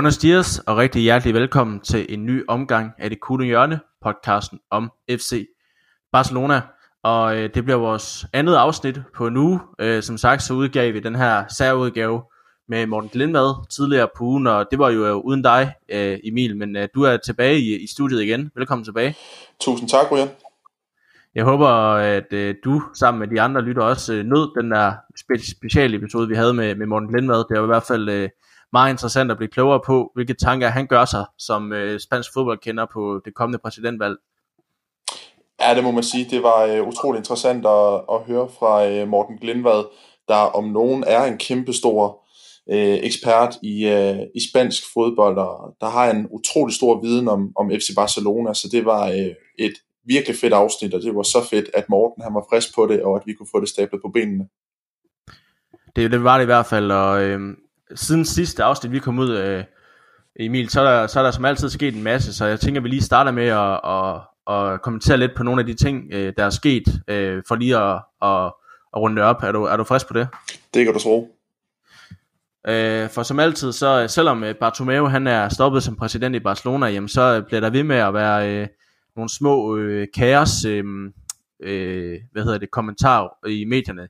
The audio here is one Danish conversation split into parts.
Buenos dias og rigtig hjertelig velkommen til en ny omgang af det kunne hjørne podcasten om FC Barcelona. Og øh, det bliver vores andet afsnit på uge. Øh, som sagt så udgav vi den her særudgave med Morten Glindvad tidligere på ugen, og det var jo øh, uden dig øh, Emil, men øh, du er tilbage i, i studiet igen. Velkommen tilbage. Tusind tak, Brian. Jeg håber, at øh, du sammen med de andre lytter også øh, nød den der spe- speciale episode, vi havde med, med Morten Glindvad. Det var i hvert fald øh, meget interessant at blive klogere på, hvilke tanker han gør sig som øh, spansk fodboldkender på det kommende præsidentvalg. Ja, det må man sige. Det var øh, utrolig interessant at, at høre fra øh, Morten Glindvad, der om nogen er en kæmpe stor øh, ekspert i, øh, i spansk fodbold, og der har en utrolig stor viden om, om FC Barcelona, så det var øh, et virkelig fedt afsnit, og det var så fedt, at Morten han var frisk på det, og at vi kunne få det stablet på benene. Det, det var det i hvert fald, og øh, siden sidste afsnit vi kom ud, øh, Emil, så er, der, så er der som altid sket en masse, så jeg tænker, vi lige starter med at, at, at kommentere lidt på nogle af de ting, øh, der er sket, øh, for lige at, at, at runde op. Er du, er du frisk på det? Det kan du tro. Øh, for som altid, så selvom øh, Bartomeu han er stoppet som præsident i Barcelona, jamen, så bliver der ved med at være øh, nogle små øh, kaos, øh, øh, hvad hedder det, kommentarer i medierne.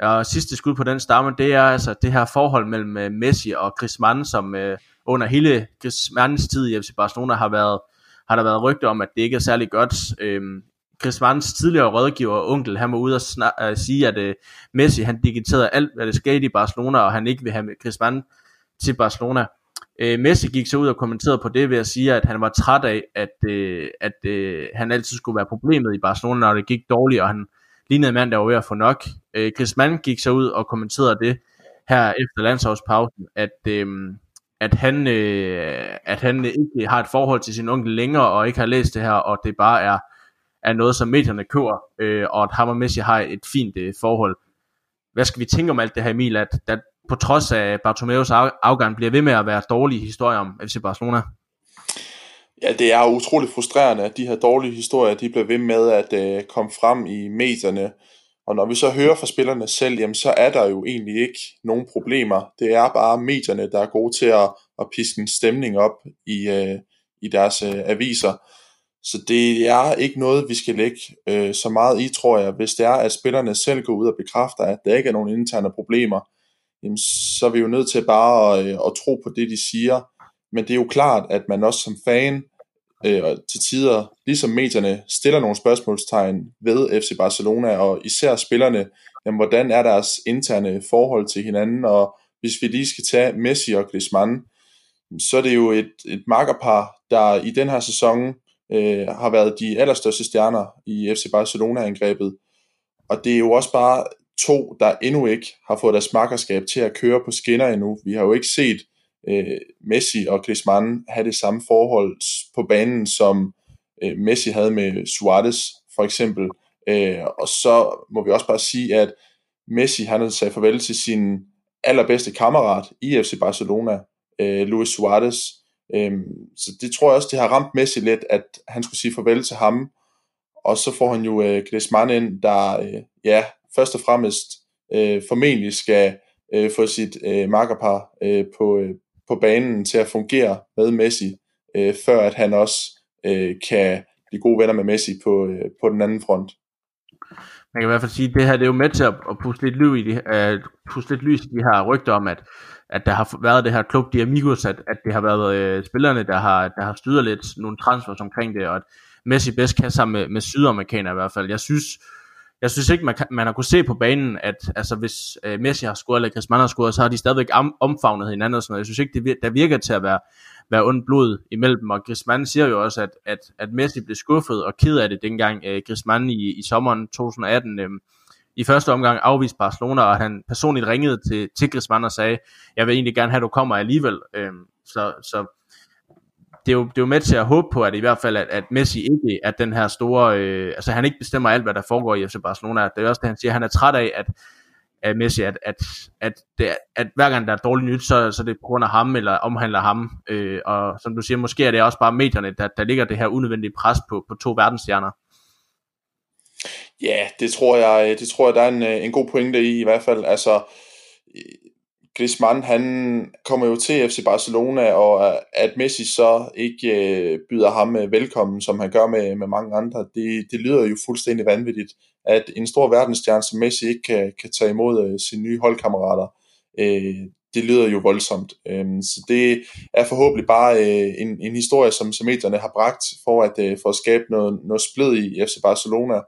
Og sidste skud på den stamme, det er altså det her forhold mellem øh, Messi og Griezmann, som øh, under hele Griezmanns tid i FC Barcelona har været har der været rygter om, at det ikke er særlig godt. Øhm, Griezmanns tidligere rådgiver og onkel, han var ude og snak- øh, sige, at øh, Messi han digiterede alt, hvad det skete i Barcelona, og han ikke vil have Griezmann til Barcelona. Øh, Messi gik så ud og kommenterede på det ved at sige, at han var træt af, at, øh, at øh, han altid skulle være problemet i Barcelona, når det gik dårligt, og han lignede en mand, der var ved at få nok. Øh, uh, Griezmann gik så ud og kommenterede det her efter landsholdspausen, at, øh, at han, øh, at han ikke har et forhold til sin onkel længere, og ikke har læst det her, og det bare er, er noget, som medierne kører, øh, og at ham og Messi har et fint øh, forhold. Hvad skal vi tænke om alt det her, Emil, at, at på trods af Bartomeus afgang, bliver ved med at være dårlige historier om FC Barcelona? Ja, det er utrolig frustrerende, at de her dårlige historier, de bliver ved med at øh, komme frem i medierne, og når vi så hører fra spillerne selv, jamen så er der jo egentlig ikke nogen problemer. Det er bare medierne, der er gode til at, at piske en stemning op i, øh, i deres øh, aviser. Så det er ikke noget, vi skal lægge øh, så meget i, tror jeg. Hvis det er, at spillerne selv går ud og bekræfter, at der ikke er nogen interne problemer, jamen, så er vi jo nødt til bare at, øh, at tro på det, de siger. Men det er jo klart, at man også som fan øh, og til tider, ligesom medierne, stiller nogle spørgsmålstegn ved FC Barcelona, og især spillerne, jamen, hvordan er deres interne forhold til hinanden, og hvis vi lige skal tage Messi og Griezmann, så er det jo et, et makkerpar, der i den her sæson øh, har været de allerstørste stjerner i FC Barcelona-angrebet, og det er jo også bare to, der endnu ikke har fået deres makkerskab til at køre på skinner endnu. Vi har jo ikke set øh, Messi og Griezmann have det samme forhold på banen, som øh, Messi havde med Suarez for eksempel. Øh, og så må vi også bare sige, at Messi han havde sagt farvel til sin allerbedste kammerat i FC Barcelona, øh, Luis Suarez. Øh, så det tror jeg også, det har ramt Messi lidt, at han skulle sige farvel til ham. Og så får han jo øh, Griezmann ind, der øh, ja, først og fremmest øh, formentlig skal øh, få sit øh, markerpar øh, på, øh, på banen til at fungere med Messi, øh, før at han også øh, kan blive gode venner med Messi på, øh, på den anden front. Man kan i hvert fald sige, at det her det er jo med til at, at puste, lidt lys i de, uh, puste lidt lys i de her rygter om, at, at der har været det her klub de amigos, at, at det har været uh, spillerne, der har, der har styret lidt nogle transfers omkring det, og at Messi bedst kan sammen med, med sydamerikanere i hvert fald. Jeg synes, jeg synes ikke, man, kan, man har kunne se på banen, at altså, hvis øh, Messi har scoret, eller Griezmann har scoret, så har de stadigvæk om, omfavnet hinanden og sådan noget. Jeg synes ikke, det, der virker til at være, være ondt blod imellem dem, og Griezmann siger jo også, at, at, at Messi blev skuffet og ked af det, dengang øh, Griezmann i, i sommeren 2018 øh, i første omgang afviste Barcelona, og han personligt ringede til, til Griezmann og sagde, jeg vil egentlig gerne have, at du kommer alligevel. Øh, så, så det er, jo, det er jo med til at håbe på, at i hvert fald, at, at Messi ikke er den her store, øh, altså han ikke bestemmer alt, hvad der foregår i FC Barcelona. Det er også det, han siger, han er træt af, at, at Messi, at, at, at, det, at hver gang der er dårligt nyt, så, så det er på grund af ham, eller omhandler ham. Øh, og som du siger, måske er det også bare medierne, der, der ligger det her unødvendige pres på, på to verdensstjerner. Ja, det tror jeg, det tror jeg, der er en, øh, en god pointe i i hvert fald. Altså, Griezmann, han kommer jo til FC Barcelona, og at Messi så ikke øh, byder ham øh, velkommen, som han gør med, med mange andre, det, det lyder jo fuldstændig vanvittigt, at en stor verdensstjerne som Messi ikke kan, kan tage imod øh, sine nye holdkammerater. Øh, det lyder jo voldsomt. Øh, så det er forhåbentlig bare øh, en, en historie, som, som medierne har bragt for at, øh, for at skabe noget, noget splid i FC Barcelona,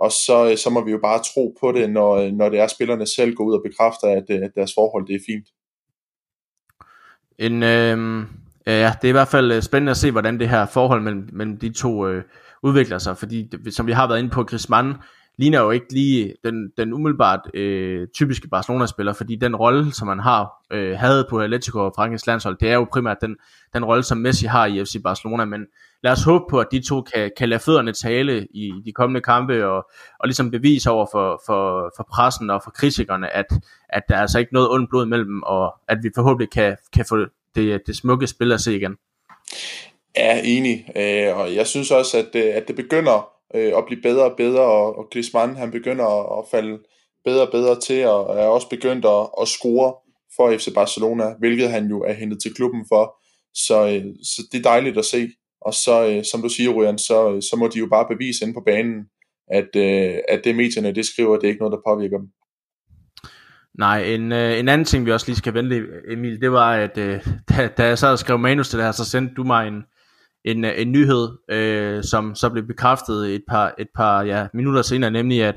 og så, øh, så må vi jo bare tro på det, når, øh, når det er spillerne selv går ud og bekræfter, at, øh, at deres forhold det er fint. En, øh, ja, det er i hvert fald spændende at se, hvordan det her forhold mellem, mellem de to øh, udvikler sig, fordi som vi har været inde på, Griezmann ligner jo ikke lige den, den umiddelbart øh, typiske Barcelona-spiller, fordi den rolle, som man har øh, havde på Atletico og Frankrigs landshold, det er jo primært den, den rolle, som Messi har i FC Barcelona, men lad os håbe på, at de to kan, kan lade fødderne tale i de kommende kampe, og, og ligesom bevise over for, for, for pressen og for kritikerne, at, at der er altså ikke noget ondt blod mellem dem, og at vi forhåbentlig kan, kan få det, det smukke spil at se igen. Ja, enig. Øh, og jeg synes også, at, øh, at det begynder øh, at blive bedre og bedre, og, og Griezmann han begynder at, at falde bedre og bedre til, og er også begyndt at, at score for FC Barcelona, hvilket han jo er hentet til klubben for. Så, øh, så det er dejligt at se. Og så, øh, som du siger, Ryan, så, øh, så må de jo bare bevise ind på banen, at, øh, at det medierne det skriver, det er ikke noget, der påvirker dem. Nej, en, øh, en anden ting, vi også lige skal vente, Emil, det var, at øh, da, da jeg så skrev manus til det her, så sendte du mig en, en, øh, en nyhed, øh, som så blev bekræftet et par, et par ja, minutter senere, nemlig at,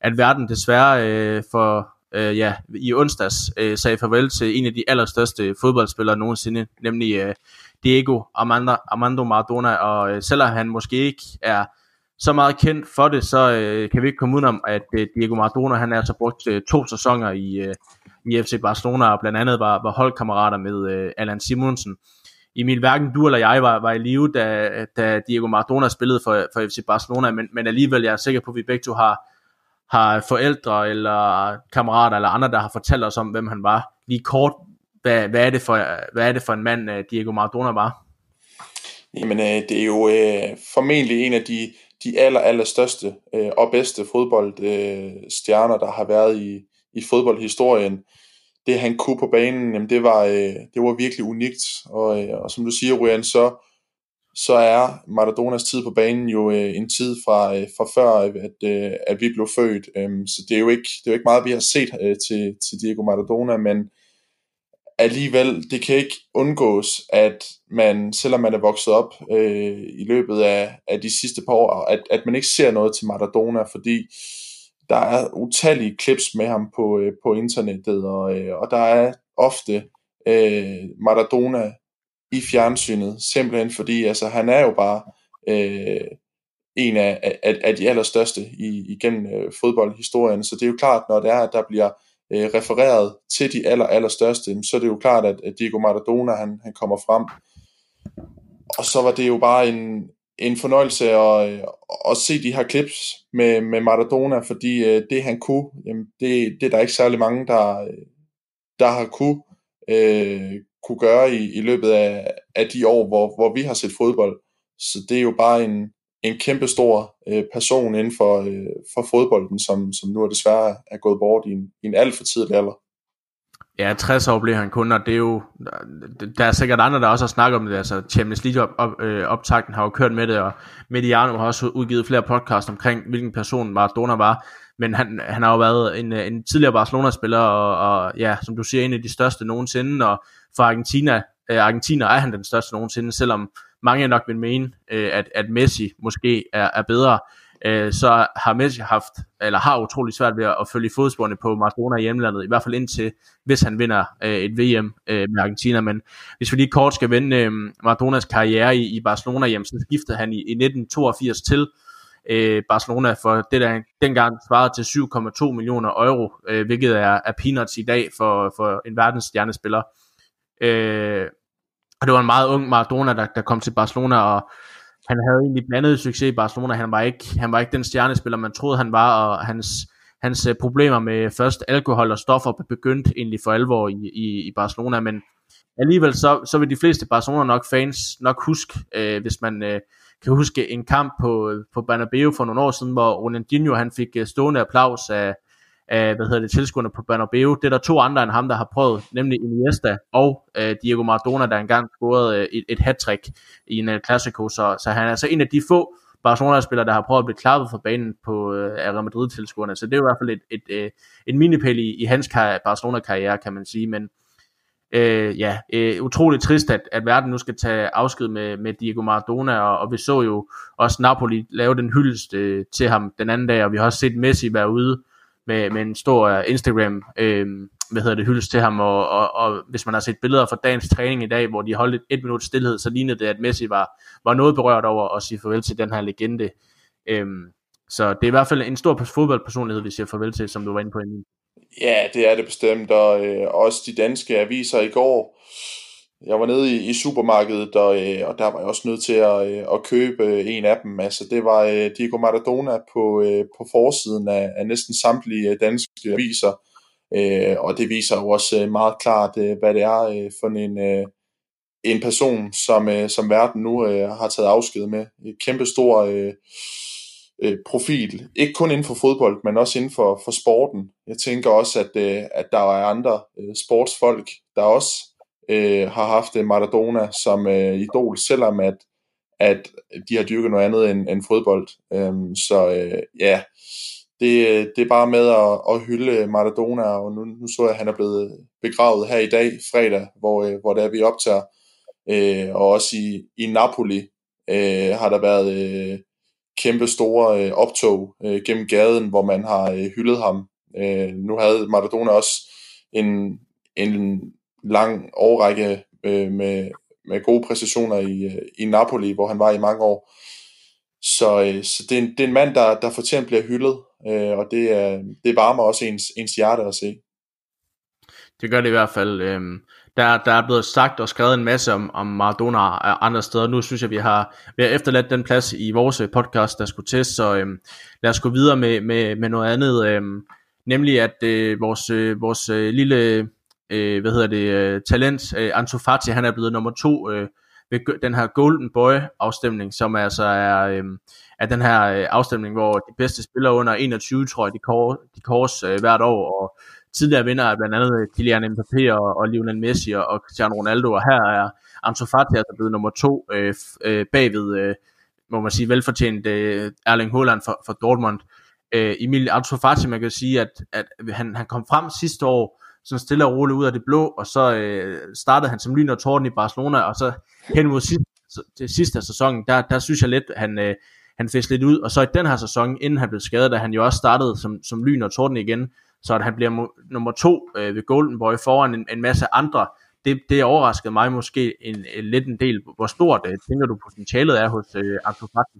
at verden desværre øh, for, øh, ja, i onsdags øh, sagde farvel til en af de allerstørste fodboldspillere nogensinde, nemlig øh, Diego Armando, Armando Maradona, og øh, selvom han måske ikke er så meget kendt for det, så øh, kan vi ikke komme udenom, at øh, Diego Maradona, han har altså brugt øh, to sæsoner i, øh, i FC Barcelona, og blandt andet var, var holdkammerater med øh, Alan Simonsen. Emil, hverken du eller jeg var, var i live, da, da Diego Maradona spillede for, for FC Barcelona, men, men alligevel jeg er sikker på, at vi begge to har, har forældre eller kammerater eller andre, der har fortalt os om, hvem han var. Lige kort, hvad, hvad, er, det for, hvad er det for en mand, øh, Diego Maradona var? Jamen, øh, det er jo øh, formentlig en af de, de aller, aller største øh, og bedste fodboldstjerner, øh, der har været i, i fodboldhistorien. Det han kunne på banen, jamen, det, var, øh, det var virkelig unikt. Og, øh, og som du siger, Ryan, så, så er Maradonas tid på banen jo øh, en tid fra, øh, fra før, at, øh, at vi blev født. Øh, så det er, jo ikke, det er jo ikke meget, vi har set øh, til, til Diego Maradona, men alligevel, det kan ikke undgås, at man, selvom man er vokset op øh, i løbet af, af de sidste par år, at, at man ikke ser noget til Maradona, fordi der er utallige clips med ham på, øh, på internettet, og, øh, og der er ofte øh, Maradona i fjernsynet, simpelthen fordi altså, han er jo bare øh, en af, af, af de allerstørste i, igennem øh, fodboldhistorien, så det er jo klart, når det er, at der bliver øh, refereret til de aller, aller største, så er det jo klart, at, at Diego Maradona han, han kommer frem. Og så var det jo bare en, en fornøjelse at, øh, at se de her clips med, med Maradona, fordi øh, det han kunne, jamen det, det er der ikke særlig mange, der, der har kunne, øh, kunne gøre i, i løbet af, af de år, hvor, hvor vi har set fodbold. Så det er jo bare en, en kæmpe stor øh, person inden for, øh, for fodbolden, som, som nu er desværre er gået bort i en, i en alt for tidlig alder. Ja, 60 år blev han kun, og det er jo, der er sikkert andre, der også har snakket om det, altså Champions League op, op, øh, optakten har jo kørt med det, og Mediano har også udgivet flere podcasts omkring, hvilken person Maradona var, men han, han har jo været en, en tidligere Barcelona-spiller, og, og ja, som du siger, en af de største nogensinde, og for Argentina, øh, Argentina er han den største nogensinde, selvom mange nok vil mene, øh, at, at Messi måske er, er bedre, øh, så har Messi haft, eller har utrolig svært ved at følge fodsporene på Maradona i hjemlandet, i hvert fald indtil, hvis han vinder øh, et VM øh, med Argentina. Men hvis vi lige kort skal vende øh, Maradonas karriere i, i Barcelona, hjem, så skiftede han i, i 1982 til øh, Barcelona for det, der dengang svarede til 7,2 millioner euro, øh, hvilket er, er peanuts i dag for, for en verdensstjernespiller. Øh, og det var en meget ung Maradona, der, der kom til Barcelona, og han havde egentlig blandet succes i Barcelona. Han var ikke, han var ikke den stjernespiller, man troede, han var, og hans, hans øh, problemer med først alkohol og stoffer begyndte egentlig for alvor i, i, i Barcelona, men alligevel så, så vil de fleste Barcelona nok fans nok huske, øh, hvis man øh, kan huske en kamp på, på Bernabeu for nogle år siden, hvor Ronaldinho han fik øh, stående applaus af, af hvad hedder det, tilskuerne på Bernabeu. Det er der to andre end ham, der har prøvet, nemlig Iniesta og øh, Diego Maradona, der engang scorede øh, et, et hat-trick i en uh, Clasico, så, så han er altså en af de få Barcelona-spillere, der har prøvet at blive klappet fra banen på øh, Real Madrid-tilskuerne, så det er i hvert fald et, et, øh, en minipæl i, i hans Barcelona-karriere, kan man sige, men øh, ja, øh, utroligt trist, at, at verden nu skal tage afsked med, med Diego Maradona, og, og vi så jo også Napoli lave den hyldest øh, til ham den anden dag, og vi har også set Messi være ude med, med en stor øh, Instagram, øh, hvad hedder det, hyldes til ham, og, og, og hvis man har set billeder fra dagens træning i dag, hvor de holdt et, et minut stillhed, så lignede det, at Messi var, var noget berørt over at sige farvel til den her legende. Øh, så det er i hvert fald en stor fodboldpersonlighed, vi siger farvel til, som du var inde på inden. Ja, det er det bestemt, og øh, også de danske aviser i går. Jeg var nede i, i supermarkedet, og, øh, og der var jeg også nødt til at, øh, at købe øh, en af dem. Altså, det var øh, Diego Maradona på, øh, på forsiden af, af næsten samtlige øh, danske aviser. Øh, og det viser jo også øh, meget klart, øh, hvad det er øh, for en, øh, en person, som, øh, som verden nu øh, har taget afsked med. Et kæmpestor. Øh, øh, profil, ikke kun inden for fodbold, men også inden for, for sporten. Jeg tænker også, at, øh, at der er andre øh, sportsfolk, der også øh, har haft øh, Maradona som øh, idol, selvom at, at de har dyrket noget andet end, end fodbold. Øhm, så øh, ja, det, det er bare med at, at hylde Maradona, og nu, nu så jeg, at han er blevet begravet her i dag, fredag, hvor, øh, hvor det er, vi optager. Øh, og også i, i Napoli øh, har der været... Øh, kæmpe store øh, optog øh, gennem gaden, hvor man har øh, hyldet ham. Øh, nu havde Maradona også en, en lang årrække øh, med, med gode præstationer i, øh, i Napoli, hvor han var i mange år. Så, øh, så det, er en, det er en mand, der, der fortjent bliver hyldet, øh, og det, er, det varmer også ens, ens hjerte at se. Det gør det i hvert fald. Øh, der, der er blevet sagt og skrevet en masse om, om Maradona andre steder. Nu synes jeg, vi har, vi har efterladt den plads i vores øh, podcast, der skulle til, så øh, lad os gå videre med, med, med noget andet. Øh, nemlig at øh, vores, øh, vores øh, lille øh, hvad hedder det, øh, talent, øh, Ansu Fati, han er blevet nummer to øh, ved den her Golden Boy afstemning, som altså er, øh, er den her øh, afstemning, hvor de bedste spillere under 21, tror jeg, de, kår, de kors øh, hvert år, og tidligere vinder er blandt andet øh, Kylian Mbappé og, og Lionel Messi og, og Cristiano Ronaldo, og her er Ansu Fati altså blevet nummer to øh, øh, bagved, øh, må man sige, velfortjent øh, Erling Haaland for, for Dortmund. Øh, Emil Ansu Fati, man kan sige, at, at han, han kom frem sidste år, sådan stille og roligt ud af det blå, og så øh, startede han som lyn og torden i Barcelona, og så hen mod sidste, det sidste af sæsonen, der, der synes jeg lidt, han, øh, han fik lidt ud, og så i den her sæson, inden han blev skadet, da han jo også startede som, som lyn og torden igen, så at han bliver nummer to øh, ved Golden Boy foran en, en masse andre, det, det overraskede mig måske en, en, lidt en del. Hvor stort øh, tænker du potentialet er hos øh, Ansu Fati?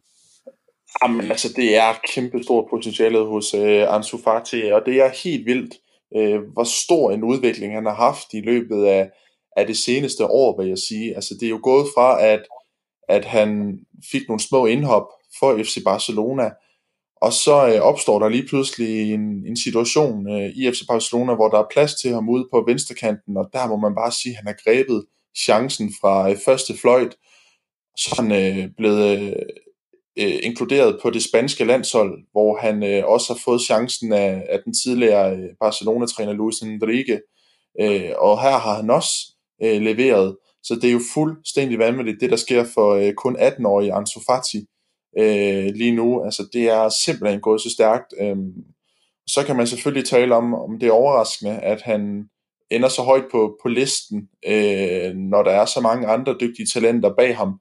Jamen, altså det er kæmpe stort potentialet hos øh, Ansu Fati, og det er helt vildt, øh, hvor stor en udvikling han har haft i løbet af, af det seneste år, vil jeg sige. Altså det er jo gået fra, at, at han fik nogle små indhop for FC Barcelona, og så øh, opstår der lige pludselig en, en situation øh, i FC Barcelona, hvor der er plads til ham ude på venstrekanten, og der må man bare sige, at han har grebet chancen fra øh, første fløjt. Så er han øh, blevet øh, øh, inkluderet på det spanske landshold, hvor han øh, også har fået chancen af, af den tidligere øh, Barcelona-træner Luis Enrique. Øh, og her har han også øh, leveret. Så det er jo fuldstændig vanvittigt, det der sker for øh, kun 18-årige Ansu Fati øh, lige nu. Altså det er simpelthen gået så stærkt. Øh, så kan man selvfølgelig tale om, om det er overraskende, at han ender så højt på, på listen, øh, når der er så mange andre dygtige talenter bag ham.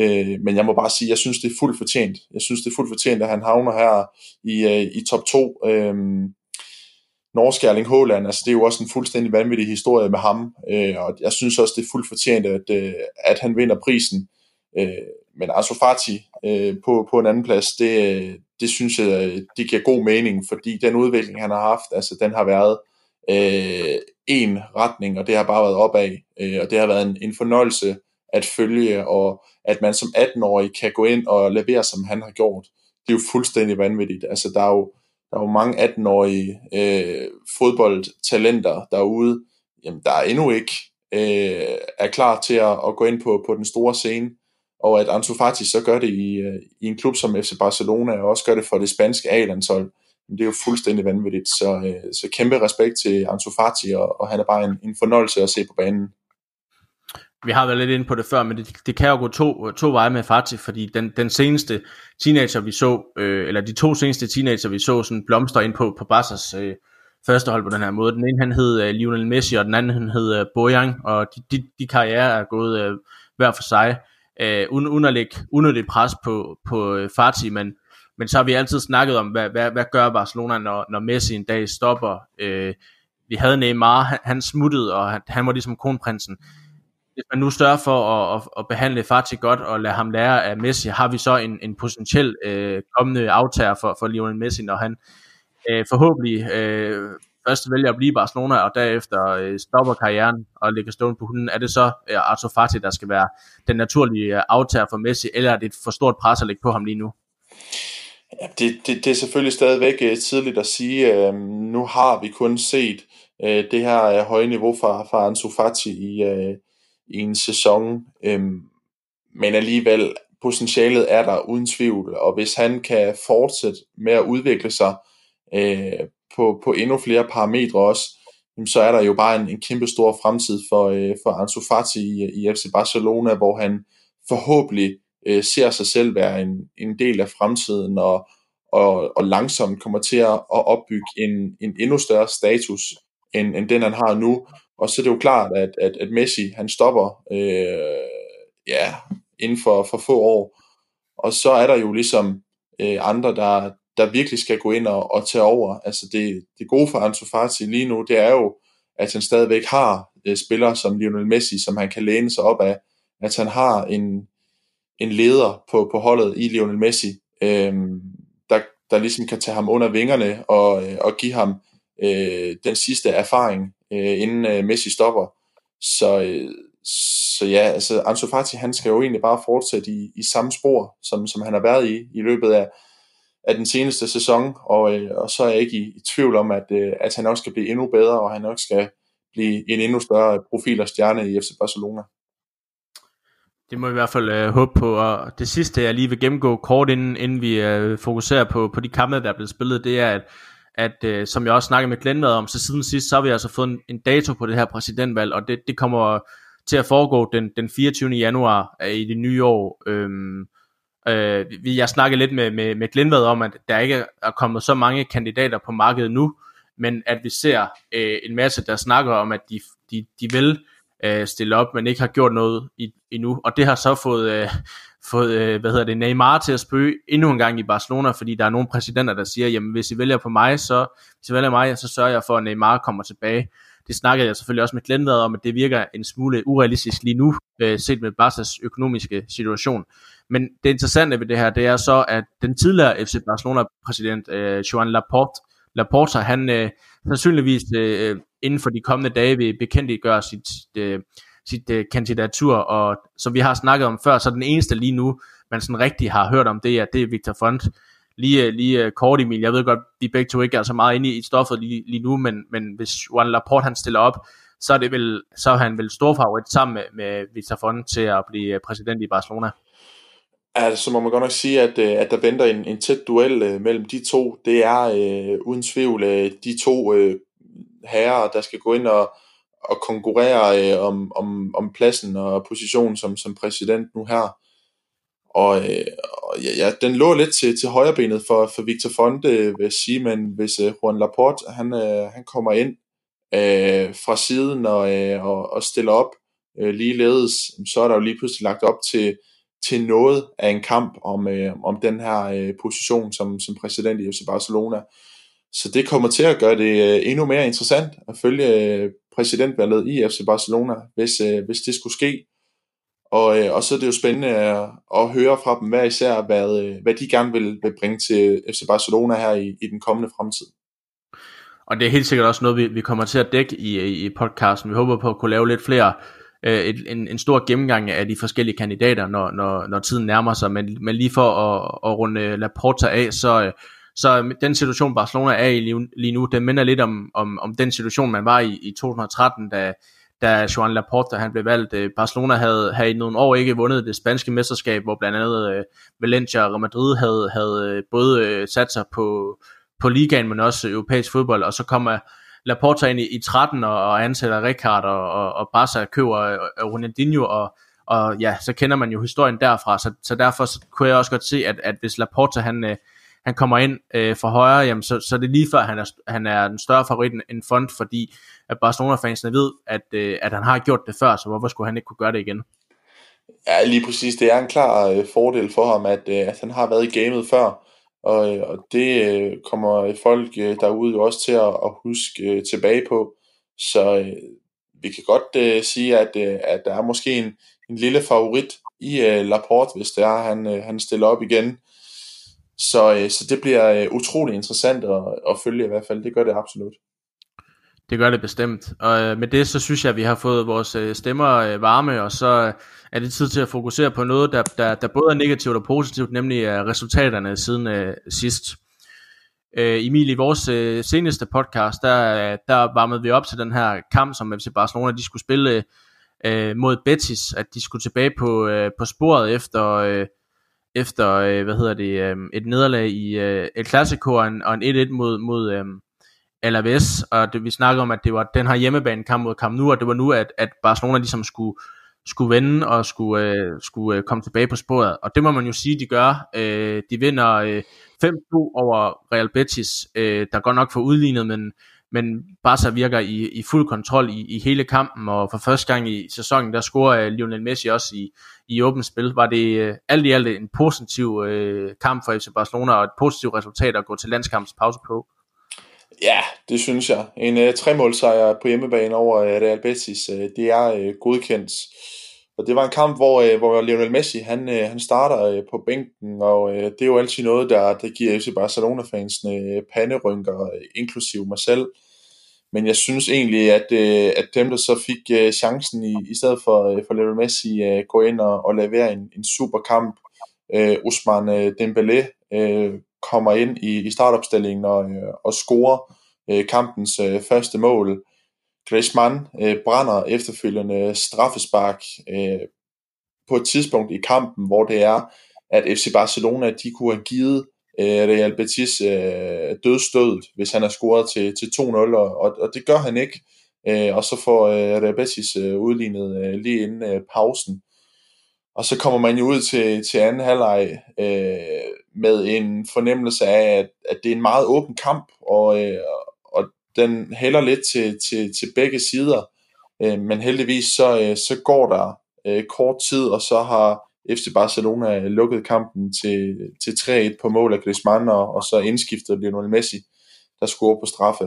Øh, men jeg må bare sige, jeg synes, det er fuldt fortjent. Jeg synes, det er fuldt fortjent, at han havner her i, øh, i top 2. Øh, Norsk Erling Haaland, altså det er jo også en fuldstændig vanvittig historie med ham, øh, og jeg synes også, det er fuldt fortjent, at, øh, at han vinder prisen. Øh, men Ansu Fati øh, på, på en anden plads, det, øh, det synes jeg, øh, det giver god mening, fordi den udvikling, han har haft, altså den har været øh, en retning, og det har bare været opad, øh, og det har været en, en fornøjelse at følge, og at man som 18-årig kan gå ind og levere, som han har gjort. Det er jo fuldstændig vanvittigt. Altså der er jo, der er jo mange 18-årige øh, fodboldtalenter derude, jamen der er endnu ikke øh, er klar til at, at gå ind på, på den store scene, og at Ansu Fati så gør det i, øh, i en klub som FC Barcelona, og også gør det for det spanske A-landshold, det er jo fuldstændig vanvittigt. Så, øh, så kæmpe respekt til Ansu Fati, og, og han er bare en, en fornøjelse at se på banen. Vi har været lidt inde på det før, men det, det kan jo gå to, to veje med Fati, fordi den, den seneste teenager, vi så, øh, eller de to seneste teenager, vi så, sådan blomster ind på, på Bassers øh, første hold på den her måde. Den ene han hed øh, Lionel Messi, og den anden han hed øh, Bojan, og de, de, de karriere er gået øh, hver for sig, øh, uden, uden at lægge unødigt pres på, på øh, Fati, men, men så har vi altid snakket om, hvad, hvad, hvad gør Barcelona, når, når Messi en dag stopper. Øh, vi havde Neymar, han, han smuttede, og han, han var ligesom kronprinsen hvis man nu sørger for at, at, at behandle Fati godt og lade ham lære af Messi, har vi så en, en potentiel øh, kommende aftager for, for Lionel Messi, når han øh, forhåbentlig øh, først vælger at blive Barcelona, og derefter øh, stopper karrieren og lægger stående på hunden, er det så øh, Arthur Fati, der skal være den naturlige øh, aftager for Messi, eller er det et for stort pres at lægge på ham lige nu? Ja, det, det, det er selvfølgelig stadigvæk øh, tidligt at sige. Øh, nu har vi kun set øh, det her øh, høje niveau fra, fra Ansu Fati i, øh, i en sæson. Øhm, men alligevel, potentialet er der uden tvivl, og hvis han kan fortsætte med at udvikle sig øh, på, på endnu flere parametre også, så er der jo bare en, en kæmpe stor fremtid for, øh, for Ansu Fati i, i FC Barcelona, hvor han forhåbentlig øh, ser sig selv være en, en del af fremtiden, og, og, og langsomt kommer til at opbygge en, en endnu større status, end, end den han har nu, og så er det jo klart, at, at, at Messi han stopper øh, ja, inden for, for få år. Og så er der jo ligesom øh, andre, der, der virkelig skal gå ind og, og tage over. Altså det, det gode for Ansu Fati lige nu, det er jo, at han stadigvæk har øh, spillere som Lionel Messi, som han kan læne sig op af. At han har en, en leder på, på holdet i Lionel Messi, øh, der, der ligesom kan tage ham under vingerne og, øh, og give ham øh, den sidste erfaring, øh, inden øh, Messi stopper. Så, øh, så ja, altså Ansu Fati, han skal jo egentlig bare fortsætte i, i samme spor, som, som han har været i i løbet af, af den seneste sæson, og, øh, og så er jeg ikke i, i tvivl om, at, øh, at han også skal blive endnu bedre, og han også skal blive en endnu større profil og stjerne i FC Barcelona. Det må vi i hvert fald øh, håbe på, og det sidste jeg lige vil gennemgå kort, inden, inden vi øh, fokuserer på, på de kampe, der er blevet spillet, det er, at at øh, som jeg også snakkede med Glenn om, så siden sidst, så har vi altså fået en, en dato på det her præsidentvalg, og det, det kommer til at foregå den, den 24. januar øh, i det nye år. Øhm, øh, jeg snakkede lidt med, med, med Glenn om, at der ikke er kommet så mange kandidater på markedet nu, men at vi ser øh, en masse, der snakker om, at de, de, de vil øh, stille op, men ikke har gjort noget i, endnu, og det har så fået, øh, fået øh, hvad hedder det, Neymar til at spøge endnu en gang i Barcelona, fordi der er nogle præsidenter, der siger, jamen hvis I vælger på mig, så, hvis I vælger mig, så sørger jeg for, at Neymar kommer tilbage. Det snakkede jeg selvfølgelig også med Glenn om, at det virker en smule urealistisk lige nu, øh, set med Barca's økonomiske situation. Men det interessante ved det her, det er så, at den tidligere FC Barcelona-præsident, øh, Joan Laporte, Laporta, han øh, sandsynligvis øh, inden for de kommende dage vil bekendtgøre sit, øh, sit øh, kandidatur, og som vi har snakket om før, så den eneste lige nu, man sådan rigtig har hørt om det, er, det er Victor Font. Lige, øh, lige øh, kort Emil, jeg ved godt, vi begge to ikke er så meget inde i stoffet lige, lige nu, men, men hvis Juan Laporte han stiller op, så er, det vel, så er han vel storfavorit sammen med, med Victor Font til at blive øh, præsident i Barcelona. Altså må man godt nok sige, at, at der venter en, en tæt duel mellem de to. Det er øh, uden tvivl de to øh, herrer, der skal gå ind og, og konkurrere øh, om, om, om pladsen og positionen som, som præsident nu her. Og, øh, og ja, ja, den lå lidt til, til højrebenet for, for Victor Fonte, vil jeg sige, men hvis øh, Juan Laporte han, øh, han kommer ind øh, fra siden og, øh, og, og stiller op øh, ligeledes, så er der jo lige pludselig lagt op til, til noget af en kamp om, øh, om den her øh, position som, som præsident i FC Barcelona. Så det kommer til at gøre det øh, endnu mere interessant at følge øh, præsidentvalget i FC Barcelona, hvis, øh, hvis det skulle ske. Og, øh, og så er det jo spændende at, at høre fra dem hver især, hvad, øh, hvad de gerne vil, vil bringe til FC Barcelona her i, i den kommende fremtid. Og det er helt sikkert også noget, vi, vi kommer til at dække i, i podcasten. Vi håber på at kunne lave lidt flere, øh, et, en, en stor gennemgang af de forskellige kandidater, når, når, når tiden nærmer sig. Men, men lige for at, at runde Laporta af, så, øh, så den situation, Barcelona er i lige nu, den minder lidt om, om, om den situation, man var i i 2013, da, da Joan Laporta han blev valgt. Øh, Barcelona havde, havde i nogle år ikke vundet det spanske mesterskab, hvor blandt andet øh, Valencia og Real Madrid havde, havde øh, både øh, sat sig på, på ligaen, men også europæisk fodbold, og så kommer Laporta ind i, i 13 og, og ansætter Ricard, og, og, og Barca køber øh, Ronaldinho, og, og ja, så kender man jo historien derfra, så, så derfor så kunne jeg også godt se, at, at hvis Laporta han, øh, han kommer ind øh, for højre, jamen, så, så er det lige før, han er, han er den større favorit end Font, fordi at Barcelona-fansene ved, at, øh, at han har gjort det før, så hvorfor skulle han ikke kunne gøre det igen? Ja, lige præcis. Det er en klar øh, fordel for ham, at, øh, at han har været i gamet før, og, øh, og det øh, kommer folk øh, derude jo også til at, at huske øh, tilbage på. Så øh, vi kan godt øh, sige, at, øh, at der er måske en, en lille favorit i øh, Laporte, hvis det er, han, øh, han stiller op igen. Så, øh, så det bliver øh, utrolig interessant at, at følge i hvert fald. Det gør det absolut. Det gør det bestemt. Og øh, med det, så synes jeg, at vi har fået vores øh, stemmer øh, varme, og så øh, er det tid til at fokusere på noget, der, der, der både er negativt og positivt, nemlig øh, resultaterne siden øh, sidst. Øh, Emil, i vores øh, seneste podcast, der, øh, der varmede vi op til den her kamp, som FC Barcelona de skulle spille øh, mod Betis, at de skulle tilbage på, øh, på sporet efter... Øh, efter øh, hvad hedder det øh, et nederlag i øh, El Clasico og en, og en 1-1 mod mod øh, Alaves. Og det, vi snakkede om at det var den her hjemmebane kamp mod Camp Nou og det var nu at at Barcelona ligesom skulle skulle vende og skulle øh, skulle øh, komme tilbage på sporet. Og det må man jo sige de gør. Øh, de vinder øh, 5-2 over Real Betis øh, der går nok for udlignet men men Barca virker i, i fuld kontrol i, i hele kampen, og for første gang i sæsonen, der scorer uh, Lionel Messi også i, i åbent spil. Var det uh, alt i alt en positiv uh, kamp for FC Barcelona, og et positivt resultat at gå til landskampspause på? Ja, det synes jeg. En uh, tremålsejr på hjemmebane over uh, Real Betis, uh, det er uh, godkendt. Og det var en kamp, hvor, øh, hvor Lionel Messi han, øh, han starter øh, på bænken, og øh, det er jo altid noget, der, der giver FC Barcelona-fansene øh, panderynker, øh, inklusive mig selv. Men jeg synes egentlig, at, øh, at dem, der så fik øh, chancen i, i stedet for, øh, for Lionel Messi, øh, gå ind og, og levere en, en super kamp. Øh, Usman uh, Dembélé øh, kommer ind i, i startopstillingen og, øh, og scorer øh, kampens øh, første mål. Griezmann øh, brænder efterfølgende straffespark øh, på et tidspunkt i kampen, hvor det er, at FC Barcelona de kunne have givet øh, Real Betis øh, dødstødet, hvis han har scoret til, til 2-0, og, og det gør han ikke. Øh, og så får øh, Real Betis øh, udlignet øh, lige inden øh, pausen. Og så kommer man jo ud til, til anden halvleg øh, med en fornemmelse af, at, at det er en meget åben kamp, og, øh, den hælder lidt til, til, til begge sider, øh, men heldigvis så, øh, så går der øh, kort tid, og så har FC Barcelona øh, lukket kampen til, til 3-1 på mål af Griezmann, og, og så indskiftet Lionel Messi, der scorer på straffe.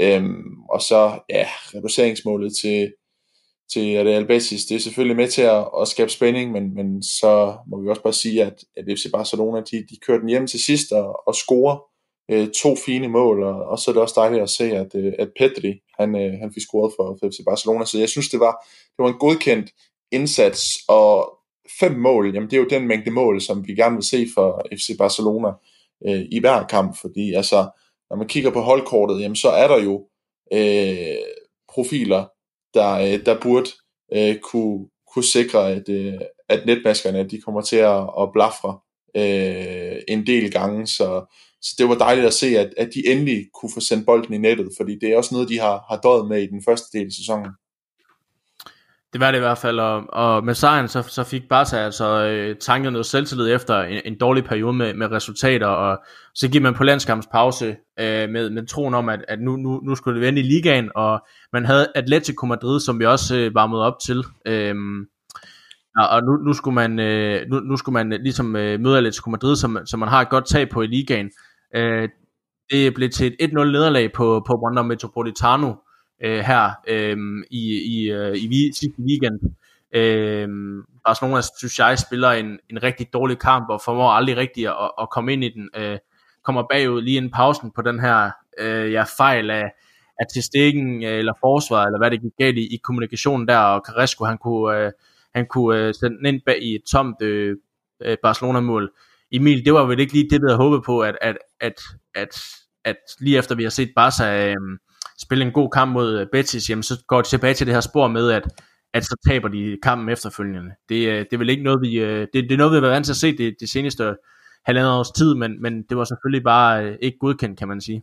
Øhm, og så, ja, reduceringsmålet til, til Real Betis, det er selvfølgelig med til at, at skabe spænding, men, men så må vi også bare sige, at, at FC Barcelona, de, de kører den hjem til sidst og, og scorer øh, to fine mål, og, og så er det også dejligt at se, at, øh, at Pedri, han, øh, han fik scoret for, for FC Barcelona, så jeg synes, det var, det var en godkendt indsats, og fem mål, jamen det er jo den mængde mål, som vi gerne vil se for FC Barcelona øh, i hver kamp, fordi altså, når man kigger på holdkortet, jamen så er der jo øh, profiler, der, øh, der burde øh, kunne, kunne sikre, at, øh, at netmaskerne de kommer til at, at blafre øh, en del gange, så, så det var dejligt at se, at, at de endelig kunne få sendt bolden i nettet, fordi det er også noget, de har, har døjet med i den første del af sæsonen. Det var det i hvert fald, og, og med sejren så, så fik Barca altså øh, tanket noget selvtillid efter en, en dårlig periode med, med resultater, og så gik man på landskampspause øh, med, med troen om, at, at nu, nu, nu skulle det vende i ligaen, og man havde Atletico Madrid, som vi også øh, varmede op til, øh, og nu, nu, skulle man, øh, nu, nu skulle man ligesom øh, møde Atletico Madrid, som, som man har et godt tag på i ligaen, Øh, det blev til et 1-0 nederlag på, på Wanda Metropolitano øh, her øh, i, i, øh, i sidste weekend. Øh, Barcelona, synes jeg, spiller en, en rigtig dårlig kamp og formår aldrig rigtig at, at komme ind i den. Øh, kommer bagud lige inden pausen på den her øh, ja, fejl af, af til stikken øh, eller forsvar, eller hvad det gik galt i, i kommunikationen der, og Carrasco, han kunne, øh, han kunne øh, sende den ind bag i et tomt øh, øh Barcelona-mål. Emil, det var vel ikke lige det, vi havde håbet på, at, at, at, at, at lige efter vi har set Barca øh, spille en god kamp mod øh, Betis, jamen, så går de tilbage til det her spor med, at, at så taber de kampen efterfølgende. Det, øh, det er vel ikke noget, vi, øh, det, det er noget, vi har været vant til at se det, det seneste halvandet års tid, men, men det var selvfølgelig bare øh, ikke godkendt, kan man sige.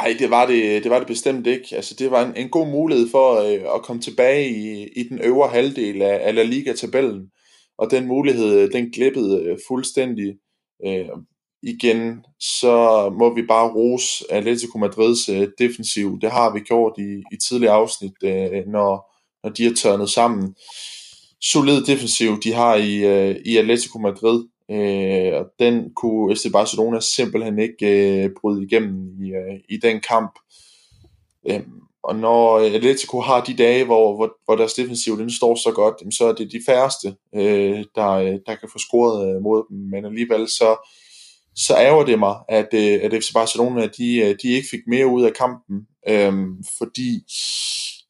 Nej, det var det, det var det bestemt ikke. Altså, det var en, en god mulighed for øh, at komme tilbage i, i den øvre halvdel af, af La Liga-tabellen, og den mulighed, øh, den glippede øh, fuldstændig. Øh, igen, så må vi bare rose Atletico Madrids øh, defensiv. Det har vi gjort i, i tidligere afsnit, øh, når, når de er tørnet sammen. Solid defensiv, de har i, øh, i Atletico Madrid. Øh, og den kunne FC Barcelona simpelthen ikke øh, bryde igennem i, øh, i den kamp. Øh, og når øh, Atletico har de dage, hvor, hvor, hvor deres defensiv den står så godt, så er det de færreste, øh, der, øh, der kan få scoret øh, mod dem. Men alligevel så, så ærger det mig, at, øh, at FC Barcelona de, øh, de ikke fik mere ud af kampen, øh, fordi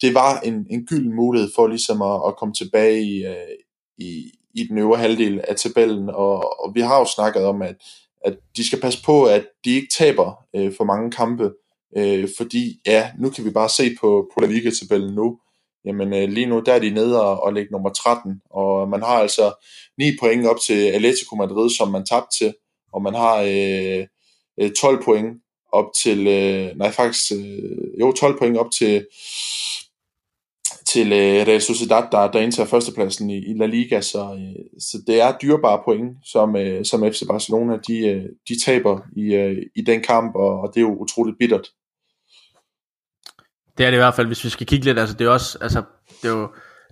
det var en, en gylden mulighed for ligesom at, at komme tilbage i, øh, i, i den øvre halvdel af tabellen, og, og vi har jo snakket om, at, at de skal passe på, at de ikke taber øh, for mange kampe, øh, fordi ja, nu kan vi bare se på, på La Liga-tabellen nu, jamen øh, lige nu der er de nede og, og ligger nummer 13, og man har altså 9 point op til Atletico Madrid, som man tabte til, og man har øh, øh 12 point op til, øh, nej faktisk, øh, jo 12 point op til til øh, Real Sociedad, der, der indtager førstepladsen i, i La Liga, så, øh, så det er dyrebare point, som, øh, som FC Barcelona de, øh, de taber i, øh, i den kamp, og, og det er jo utroligt bittert. Det er det i hvert fald, hvis vi skal kigge lidt, altså det er også, altså det er jo,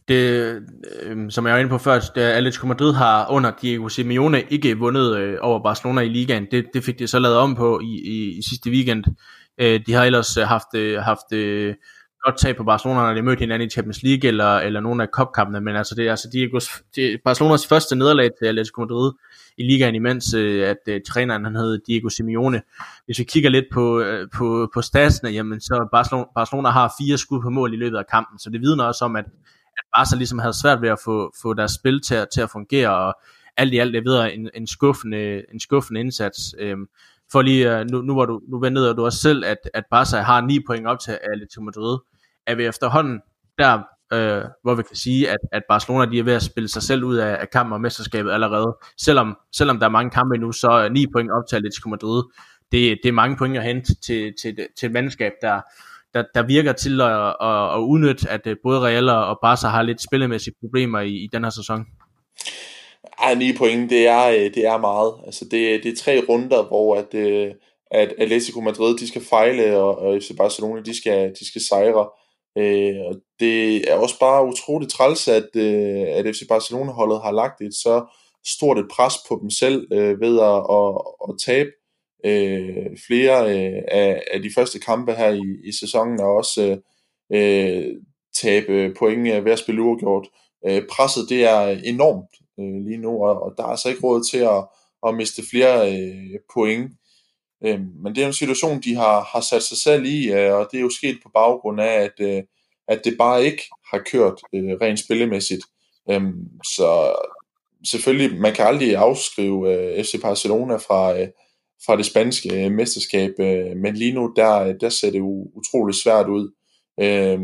det, øh, som jeg var inde på før, det er Atletico Madrid har under Diego Simeone ikke vundet øh, over Barcelona i ligaen. Det, det fik de så lavet om på i, i, i sidste weekend. Øh, de har ellers øh, haft, øh, haft øh, godt tag på Barcelona, når de mødte hinanden i Champions League eller, eller nogle af cupkampene, men altså det er altså Diego, det er Barcelonas første nederlag til Atletico Madrid i ligaen, imens øh, at øh, træneren han hed Diego Simeone. Hvis vi kigger lidt på, øh, på, på statsene, jamen så Barcelona, Barcelona har fire skud på mål i løbet af kampen, så det vidner også om, at, at Barca ligesom havde svært ved at få, få deres spil til, til at fungere, og alt i alt, det videre en, en, skuffende, en skuffende indsats. Øh, for lige, øh, nu, nu, var du, nu ventede du også selv, at, at Barca har 9 point op til Atletico Madrid, er vi efterhånden der, øh, hvor vi kan sige, at, at Barcelona de er ved at spille sig selv ud af, af kampen og mesterskabet allerede. Selvom, selvom der er mange kampe endnu, så er 9 point op til Atletico Madrid. Det, det er mange point at hente til, til, til et mandskab, der, der, der virker til at, at, at udnytte, at øh, både Real og Barca har lidt spillemæssige problemer i, i den her sæson. Ej, 9 point, det er, øh, det er meget. Altså, det, det er tre runder, hvor at, øh, at Atletico Madrid de skal fejle, og, og FC Barcelona de skal, de skal sejre. Øh, og det er også bare utroligt træls, at, øh, at FC Barcelona-holdet har lagt et så stort et pres på dem selv øh, ved at, at, at tabe øh, flere øh, af, af de første kampe her i, i sæsonen, og også øh, tabe point ved at spille uafgjort. Øh, presset det er enormt øh, lige nu, og, og der er altså ikke råd til at, at miste flere øh, point. Øh, men det er en situation, de har, har sat sig selv i, øh, og det er jo sket på baggrund af, at, øh, at det bare ikke har kørt øh, rent spillemæssigt. Øh, så selvfølgelig, man kan aldrig afskrive øh, FC Barcelona fra, øh, fra det spanske øh, mesterskab, øh, men lige nu, der, der ser det utroligt svært ud. Øh,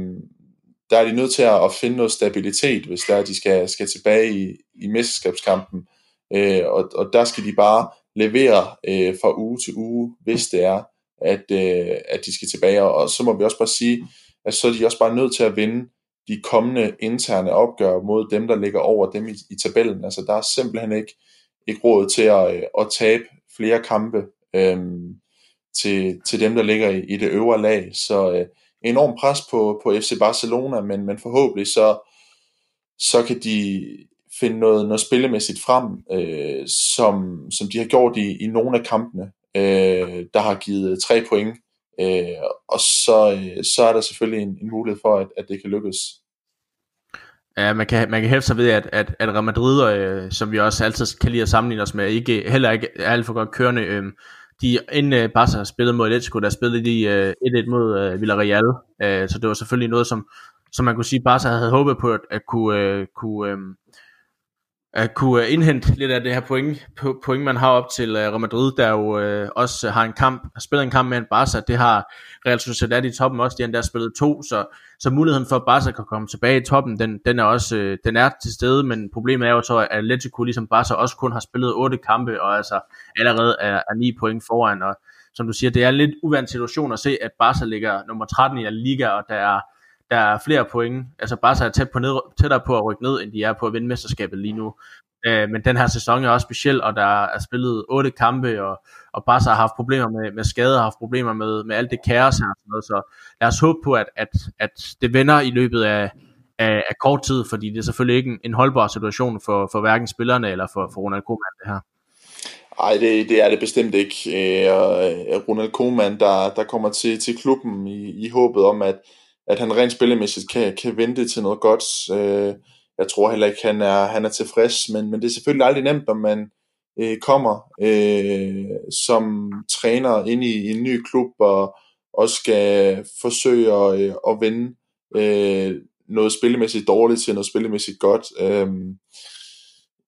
der er de nødt til at finde noget stabilitet, hvis der de skal, skal tilbage i, i mesterskabskampen. Øh, og, og der skal de bare levere øh, fra uge til uge, hvis det er, at, øh, at de skal tilbage. Og så må vi også bare sige, at så er de også bare nødt til at vinde de kommende interne opgør mod dem, der ligger over dem i, i tabellen. Altså der er simpelthen ikke, ikke råd til at, øh, at tabe flere kampe øh, til, til dem, der ligger i, i det øvre lag. Så øh, enorm pres på, på FC Barcelona, men, men forhåbentlig så, så kan de finde noget, noget spillemæssigt frem, øh, som, som de har gjort i, i nogle af kampene, øh, der har givet tre point. Øh, og så, øh, så er der selvfølgelig en, en mulighed for, at, at det kan lykkes. Ja, man kan, man kan hæfte sig ved, at, at, at Real Madrid, øh, som vi også altid kan lide at sammenligne os med, ikke, heller ikke er alt for godt kørende. Øh, de inden øh, Barca spillede mod Atletico, der spillede de øh, 1-1 mod øh, Villarreal, øh, så det var selvfølgelig noget, som, som man kunne sige, Barca havde håbet på at, at kunne, øh, kunne øh, at kunne øh, indhente lidt af det her point, point man har op til øh, Real Madrid, der jo øh, også har en kamp, har spillet en kamp med en Barca, det har Real Sociedad i toppen også, de har endda spillet to, så, så muligheden for at Barca kan komme tilbage i toppen, den, den er også den er til stede, men problemet er jo så, at Atletico ligesom Barca også kun har spillet otte kampe, og altså allerede er, er 9 point foran, og som du siger, det er en lidt uvant situation at se, at Barca ligger nummer 13 i La Liga, og der er der er flere point. Altså Barca er tæt på ned, tættere på at rykke ned, end de er på at vinde mesterskabet lige nu. Øh, men den her sæson er også speciel, og der er spillet otte kampe, og, og Barca har haft problemer med, med skader, har haft problemer med, med alt det kaos her. Sådan noget, så lad os håbe på, at, at, at det vender i løbet af, af, af kort tid, fordi det er selvfølgelig ikke en, en holdbar situation for, for hverken spillerne eller for, for Ronald Koeman det her. Nej, det, det er det bestemt ikke. Øh, og øh, Ronald Koeman, der, der kommer til, til klubben i, i håbet om, at, at han rent spillemæssigt kan, kan vente til noget godt. Øh, jeg tror heller ikke, han er, han er tilfreds, men, men det er selvfølgelig aldrig nemt, når man øh, kommer øh, som træner ind i, i en ny klub og også skal forsøge at, øh, at vende øh, noget spillemæssigt dårligt til noget spillemæssigt godt. Øh,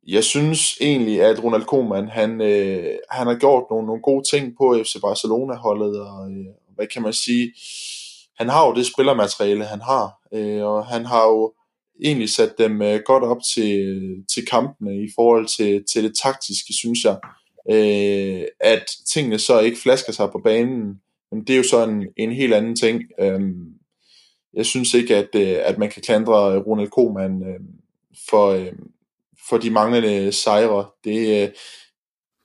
jeg synes egentlig, at Ronald Koeman, han, øh, han har gjort nogle, nogle gode ting på FC Barcelona-holdet, og øh, hvad kan man sige, han har jo det spillermateriale, han har, øh, og han har jo egentlig sat dem øh, godt op til, til kampene i forhold til, til det taktiske, synes jeg. Øh, at tingene så ikke flasker sig på banen, men det er jo så en, en helt anden ting. Øh, jeg synes ikke, at, øh, at man kan klandre øh, Ronald Koeman øh, for, øh, for de manglende sejre. Det, øh,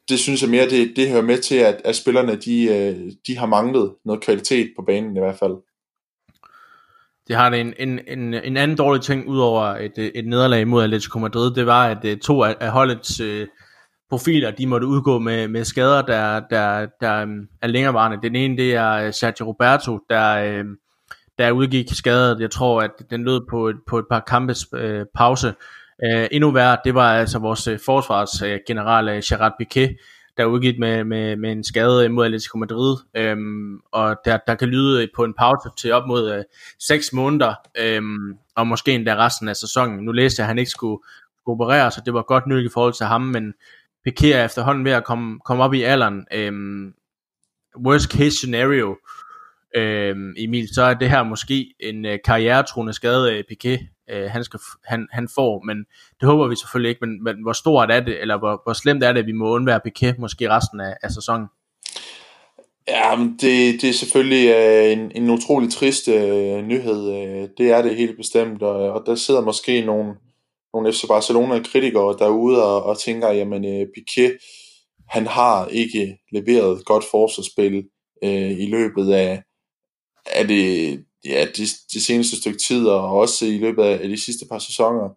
det synes jeg mere, det, det hører med til, at, at spillerne de, øh, de har manglet noget kvalitet på banen i hvert fald. De har det en, en, en, en anden dårlig ting, udover et, et nederlag mod Atletico Madrid, det var, at øh, to af, af holdets øh, profiler, de måtte udgå med, med skader, der, der, der øh, er længerevarende. Den ene, det er øh, Sergio Roberto, der, øh, der udgik skadet. Jeg tror, at den lød på et, på et par kampes øh, pause. Uh, endnu værre, det var altså vores forsvarsgeneral øh, Gerard Piquet, der er udgivet med, med, med en skade mod Atletico Madrid, øhm, og der, der kan lyde på en pause til op mod øh, 6 måneder, øhm, og måske endda resten af sæsonen. Nu læste jeg, at han ikke skulle, skulle operere, så det var godt nyt i forhold til ham, men Piqué er efterhånden ved at komme, komme op i alderen. Øhm, worst case scenario, øhm, Emil, så er det her måske en øh, karrieretruende skade af Piqué, øh, han, skal, han, han får, men det håber vi selvfølgelig ikke, men, men hvor stort er det, eller hvor, hvor slemt er det, at vi må undvære Piquet måske resten af, af sæsonen? Ja, det, det er selvfølgelig øh, en, en utrolig trist øh, nyhed. Øh, det er det helt bestemt, og, og der sidder måske nogle, nogle FC Barcelona-kritikere derude og, og tænker, jamen øh, Piquet, han har ikke leveret godt forsvarsspil øh, i løbet af, af det, ja, de, de seneste stykke tid, og også i løbet af de sidste par sæsoner.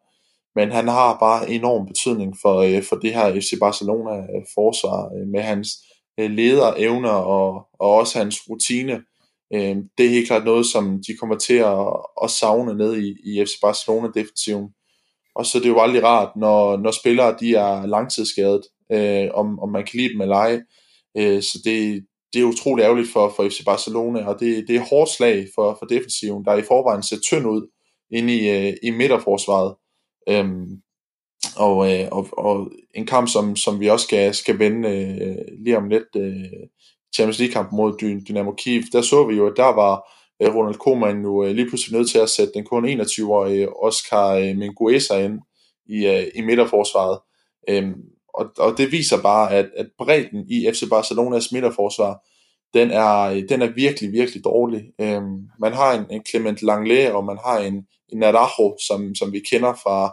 Men han har bare enorm betydning for, øh, for det her FC Barcelona-forsvar øh, øh, med hans øh, lederevner og, og også hans rutine. Øh, det er helt klart noget, som de kommer til at, at savne ned i, i FC Barcelona-defensiven. Og så det er det jo aldrig rart, når, når spillere de er langtidsskadet, øh, om, om man kan lide dem eller ej. Øh, så det, det er utrolig ærgerligt for, for FC Barcelona, og det, det er hårdt slag for, for defensiven, der i forvejen ser tynd ud inde i, øh, i midterforsvaret. Øhm, og, øh, og, og en kamp, som, som vi også skal, skal vende øh, lige om lidt, øh, Champions League-kamp mod Dynamo Kiev, der så vi jo, at der var øh, Ronald Koeman nu øh, lige pludselig nødt til at sætte den kun 21-årige Oscar øh, Mingueza ind i, øh, i midterforsvaret. Øhm, og, og det viser bare, at, at bredden i FC Barcelonas midterforsvar, den er, den er virkelig, virkelig dårlig. Øhm, man har en, en Clement Langlais, og man har en, en Narajo, som, som vi kender fra,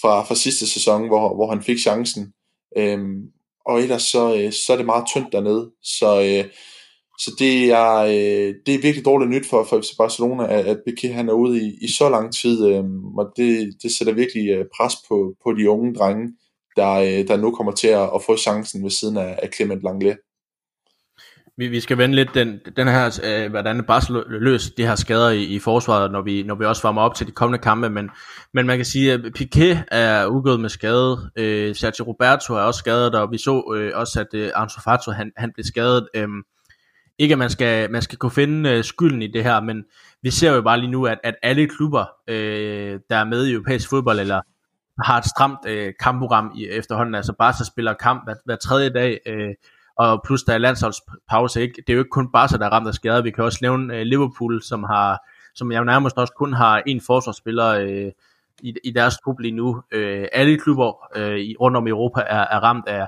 fra, fra sidste sæson, hvor, hvor han fik chancen. Øhm, og ellers så, øh, så er det meget tyndt dernede. Så, øh, så det, er, øh, det er virkelig dårligt nyt for, for FC Barcelona, at, at Piqué han er ude i, i så lang tid, øh, og det, det sætter virkelig øh, pres på, på de unge drenge der, øh, der nu kommer til at, at få chancen ved siden af, af Clement Langlais. Vi, vi skal vende lidt den, den her, øh, hvordan Barcelona løs de her skader i, i forsvaret, når vi, når vi også varmer op til de kommende kampe, men, men man kan sige, at Piqué er udgået med skade, øh, Sergio Roberto er også skadet, og vi så øh, også, at øh, Ansu Fati, han, han blev skadet. Øh, ikke at man skal, man skal kunne finde øh, skylden i det her, men vi ser jo bare lige nu, at, at alle klubber, øh, der er med i europæisk fodbold, eller har et stramt øh, kampprogram i efterhånden. Altså Barca spiller kamp hver, hver tredje dag, øh, og plus der er landsholdspause. Ikke? Det er jo ikke kun Barca, der er ramt af skader. Vi kan også nævne øh, Liverpool, som har som jeg nærmest også kun har en forsvarsspiller øh, i, i deres klub lige nu. Øh, alle klubber øh, i, rundt om Europa er, er ramt af,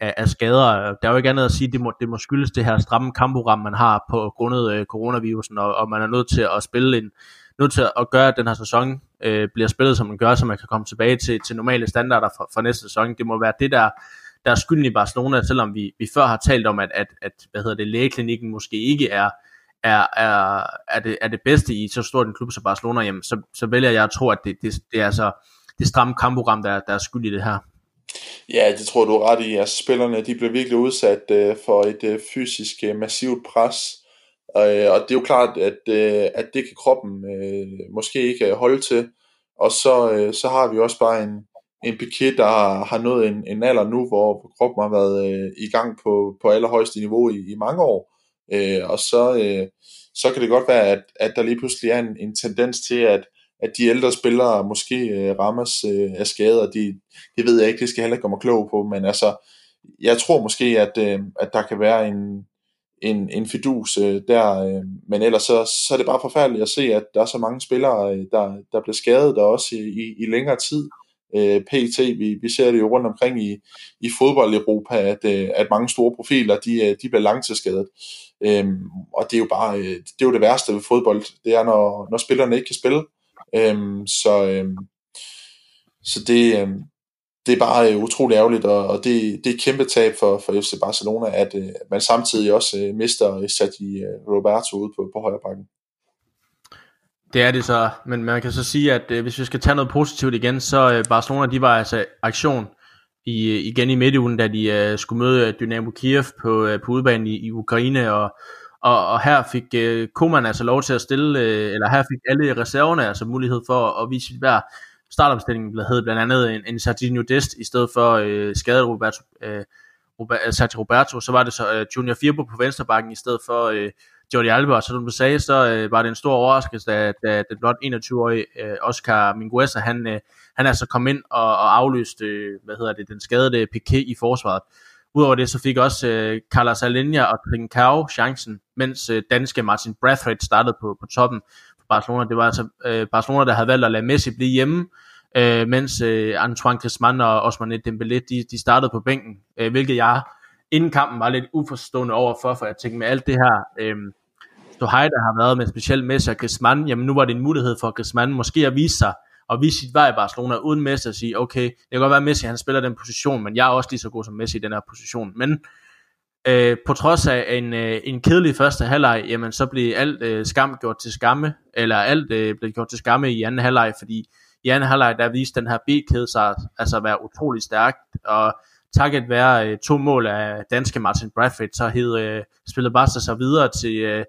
af, af skader. Der er jo ikke andet at sige, det må, det må skyldes det her stramme kampprogram, man har på grundet øh, coronavirusen, og, og man er nødt til at spille en, nødt til at gøre, at den her sæson øh, bliver spillet, som den gør, så man kan komme tilbage til, til normale standarder for, for næste sæson. Det må være det, der, der er skylden i Barcelona, selvom vi, vi før har talt om, at, at, at hvad hedder det, lægeklinikken måske ikke er, er, er, er, det, er det bedste i så stort en klub som Barcelona, jamen, så, så vælger jeg at tro, at det, det, det er altså det stramme kampprogram, der, der er skyld i det her. Ja, det tror du er ret i. Altså, spillerne de blev virkelig udsat øh, for et øh, fysisk øh, massivt pres, øh, og det er jo klart, at, øh, at det kan kroppen øh, måske ikke øh, holde til. Og så, øh, så har vi også bare en, en Piquet, der har, har nået en, en alder nu, hvor kroppen har været øh, i gang på, på allerhøjeste niveau i, i mange år. Øh, og så, øh, så kan det godt være, at, at der lige pludselig er en, en tendens til, at, at de ældre spillere måske øh, rammes øh, af skader. De, det ved jeg ikke, det skal heller ikke komme klog på, men altså, jeg tror måske, at, øh, at der kan være en, en, en fidus øh, der, øh, men ellers så, så er det bare forfærdeligt at se, at der er så mange spillere, øh, der, der bliver skadet, der også i, i, i længere tid. Øh, PT, vi, vi ser det jo rundt omkring i, i fodbold i Europa, at, øh, at mange store profiler, de, øh, de bliver langtidsskadet. Øhm, og det er jo bare, øh, det er jo det værste ved fodbold, det er, når, når spillerne ikke kan spille. Øhm, så, øhm, så det, øhm, det er bare øh, utrolig ærgerligt, og, og det, det er et kæmpe tab for, for FC Barcelona, at øh, man samtidig også øh, mister øh, Sergi øh, Roberto ude på, på højre bakken. Det er det så, men man kan så sige, at øh, hvis vi skal tage noget positivt igen, så øh, Barcelona, de var altså aktion i, øh, igen i midtugen, da de øh, skulle møde øh, Dynamo Kiev på, øh, på udbanen i, i Ukraine, og, og, og her fik øh, Koman altså lov til at stille, øh, eller her fik alle reserverne altså mulighed for at, at vise sit værd. Startopstillingen blev hed blandt andet en, en Serginho Dest i stedet for øh, skadet Roberto, øh, Robert, øh, Sergio Roberto, så var det så øh, Junior Firbo på venstrebakken i stedet for øh, Jordi Alba, og som du sagde, så øh, var det en stor overraskelse, da, da den blot 21-årige øh, Oscar Mingueza, han, øh, han altså kom ind og, og afløste, øh, hvad hedder det, den skadede Piqué i forsvaret. Udover det, så fik også øh, Carlos Alenia og Trincao chancen, mens øh, danske Martin Brathwaite startede på, på toppen for Barcelona. Det var altså øh, Barcelona, der havde valgt at lade Messi blive hjemme, øh, mens øh, Antoine Griezmann og Osman Dembélé, de, de startede på bænken, øh, hvilket jeg inden kampen var lidt uforstående overfor, for jeg tænkte med alt det her øh, hej, der har været med specielt Messi og Griezmann, jamen nu var det en mulighed for Griezmann måske at vise sig, og vise sit vej i Barcelona uden Messi og sige, okay, det kan godt være, at Messi han spiller den position, men jeg er også lige så god som Messi i den her position. Men øh, på trods af en, øh, en kedelig første halvleg, jamen så blev alt øh, skam gjort til skamme, eller alt øh, blev gjort til skamme i anden halvleg, fordi i anden halvleg, der viste den her B-kæde sig altså at være utrolig stærkt, og takket være øh, to mål af danske Martin Bradford, så hed øh, spillet Barca sig videre til, øh,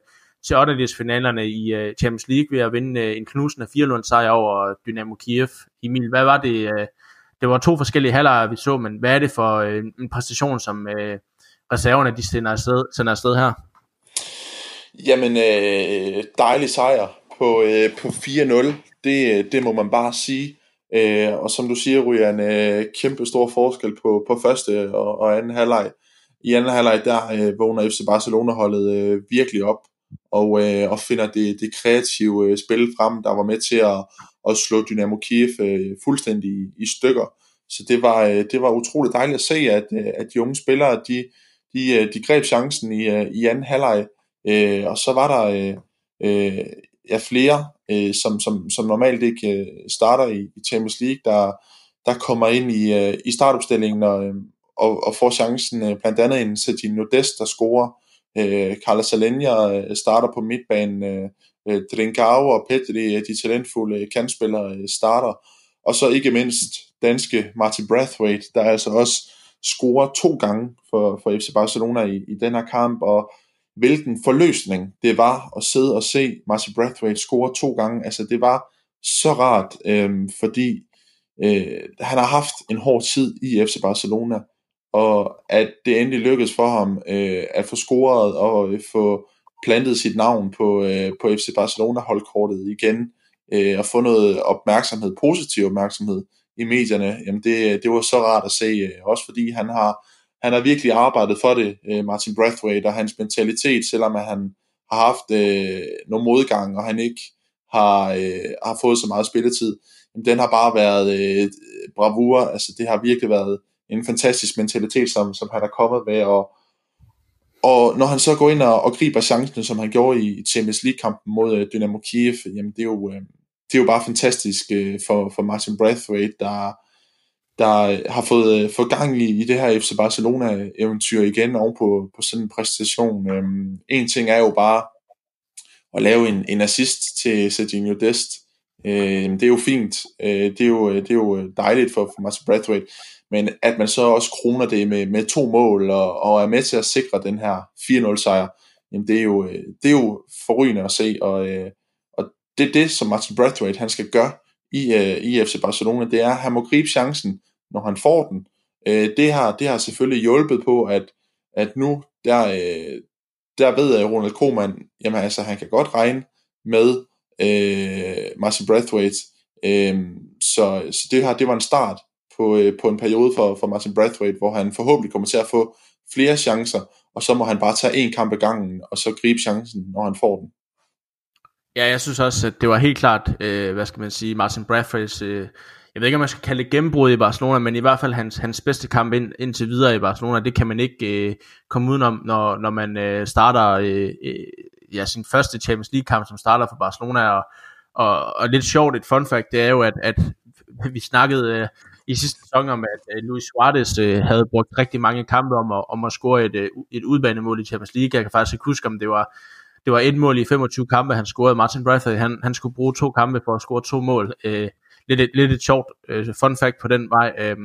til 8. finalerne i øh, Champions League ved at vinde øh, en knusende 4-0 sejr over Dynamo Kiev. Emil, hvad var det? Øh, det var to forskellige halvleje, vi så, men hvad er det for øh, en præstation, som øh, reserverne de sender afsted, sender afsted her? Jamen, øh, dejlig sejr på, øh, på 4-0, det, øh, det må man bare sige. Øh, og som du siger, ryger en øh, kæmpe stor forskel på, på første og, og anden halvleg. I anden halvleg, der øh, vågner FC Barcelona-holdet øh, virkelig op og, øh, og finder det, det kreative øh, spil frem, der var med til at, at slå Dynamo Kiev øh, fuldstændig i, i stykker. Så det var, øh, det var utroligt dejligt at se, at, øh, at de unge spillere, de, de, øh, de greb chancen i, øh, i anden halvleg, øh, og så var der øh, øh, ja, flere, øh, som, som, som normalt ikke øh, starter i, i Champions League, der, der kommer ind i, øh, i startopstillingen og, øh, og, og får chancen, øh, blandt andet en Sergio Nodest, der scorer, øh, Carlos Alenia øh, starter på midtbanen, øh, øh Drinkau og Petri, øh, de talentfulde øh, kandspillere, øh, starter, og så ikke mindst danske Martin Brathwaite, der altså også scorer to gange for, for FC Barcelona i, i den her kamp, og hvilken forløsning det var at sidde og se Marcy Brathwaite score to gange. Altså det var så rart, øh, fordi øh, han har haft en hård tid i FC Barcelona, og at det endelig lykkedes for ham øh, at få scoret og øh, få plantet sit navn på, øh, på FC Barcelona holdkortet igen, øh, og få noget opmærksomhed, positiv opmærksomhed i medierne, jamen det, det var så rart at se, øh, også fordi han har, han har virkelig arbejdet for det, øh, Martin Brathwaite, og hans mentalitet, selvom han har haft øh, nogle modgang, og han ikke har, øh, har fået så meget spilletid, jamen den har bare været øh, bravur, altså det har virkelig været en fantastisk mentalitet, som, som han har kommet med, og, og når han så går ind og, og griber chancen, som han gjorde i Champions League-kampen mod øh, Dynamo Kiev, jamen det er jo, øh, det er jo bare fantastisk øh, for, for Martin Brathwaite, der, der øh, har fået, øh, fået gang i, i det her FC Barcelona-eventyr igen oven på, på sådan en præstation. Øhm, en ting er jo bare at lave en, en assist til Sergio Dest. Øh, det er jo fint. Øh, det, er jo, øh, det er jo dejligt for, for Martin Brathwaite. Men at man så også kroner det med, med to mål og, og er med til at sikre den her 4-0 sejr, jamen det er jo, det er jo forrygende at se. Og, øh, det er det, som Martin Brathwaite han skal gøre i, øh, i FC Barcelona, det er, at han må gribe chancen, når han får den. Øh, det, har, det har selvfølgelig hjulpet på, at, at nu, der, øh, der ved jeg, Ronald Koeman, jamen altså, han kan godt regne med øh, Martin Brathwaite. Øh, så så det, her, det var en start på, øh, på en periode for, for Martin Brathwaite, hvor han forhåbentlig kommer til at få flere chancer, og så må han bare tage en kamp ad gangen, og så gribe chancen, når han får den. Ja, jeg synes også, at det var helt klart, øh, hvad skal man sige, Martin Bradfords, øh, jeg ved ikke, om man skal kalde det gennembrud i Barcelona, men i hvert fald hans, hans bedste kamp ind, indtil videre i Barcelona, det kan man ikke øh, komme udenom, når, når man øh, starter øh, øh, ja, sin første Champions League-kamp, som starter for Barcelona, og, og, og lidt sjovt, et fun fact, det er jo, at, at vi snakkede øh, i sidste sæson om, at øh, Luis Suarez øh, havde brugt rigtig mange kampe om at, om at score et, øh, et udbanemål i Champions League. Jeg kan faktisk ikke huske, om det var det var et mål i 25 kampe, han scorede. Martin Bradford, han, han skulle bruge to kampe for at score to mål. Øh, lidt, et, lidt et sjovt øh, fun fact på den vej. Øh,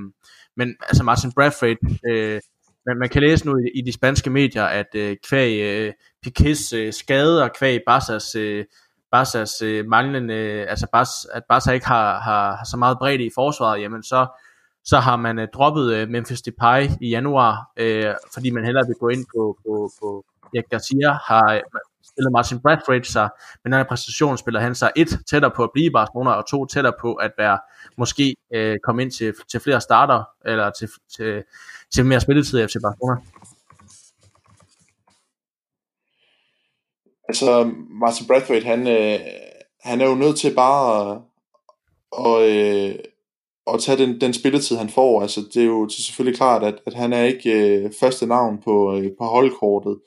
men altså Martin Bradford, øh, man, man kan læse nu i, i de spanske medier, at øh, kvæg øh, Piquets øh, skade og kvæg Barca's, øh, Barca's øh, manglende, øh, altså Barca, at Barca ikke har, har, har så meget bredde i forsvaret, jamen så, så har man øh, droppet øh, Memphis Depay i januar, øh, fordi man hellere vil gå ind på, på, på ja, Garcia har øh, stillet Martin Bradford sig, men den her præstation spiller han sig et tættere på at blive Barcelona, og to tættere på at være måske øh, komme ind til, til flere starter, eller til, til, til mere spilletid i FC Barcelona. Altså, Martin Bradford, han, øh, han er jo nødt til bare at, og, øh, at tage den, den spilletid, han får. Altså, det er jo selvfølgelig klart, at, at han er ikke øh, første navn på, øh, på holdkortet.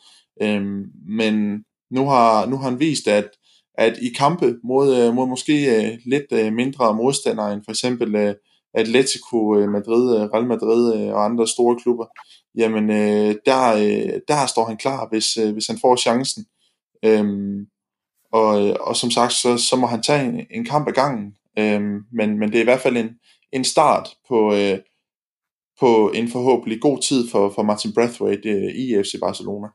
Øhm, men nu har, nu har han vist, at, at i kampe mod, øh, mod måske øh, lidt øh, mindre modstandere end for eksempel øh, Atletico øh, Madrid, Real Madrid og andre store klubber, jamen der, der står han klar, hvis, hvis han får chancen. Øhm, og, og som sagt, så, så må han tage en, en kamp ad gangen. Øhm, men, men det er i hvert fald en, en start på, på en forhåbentlig god tid for, for Martin Brathwaite i FC Barcelona.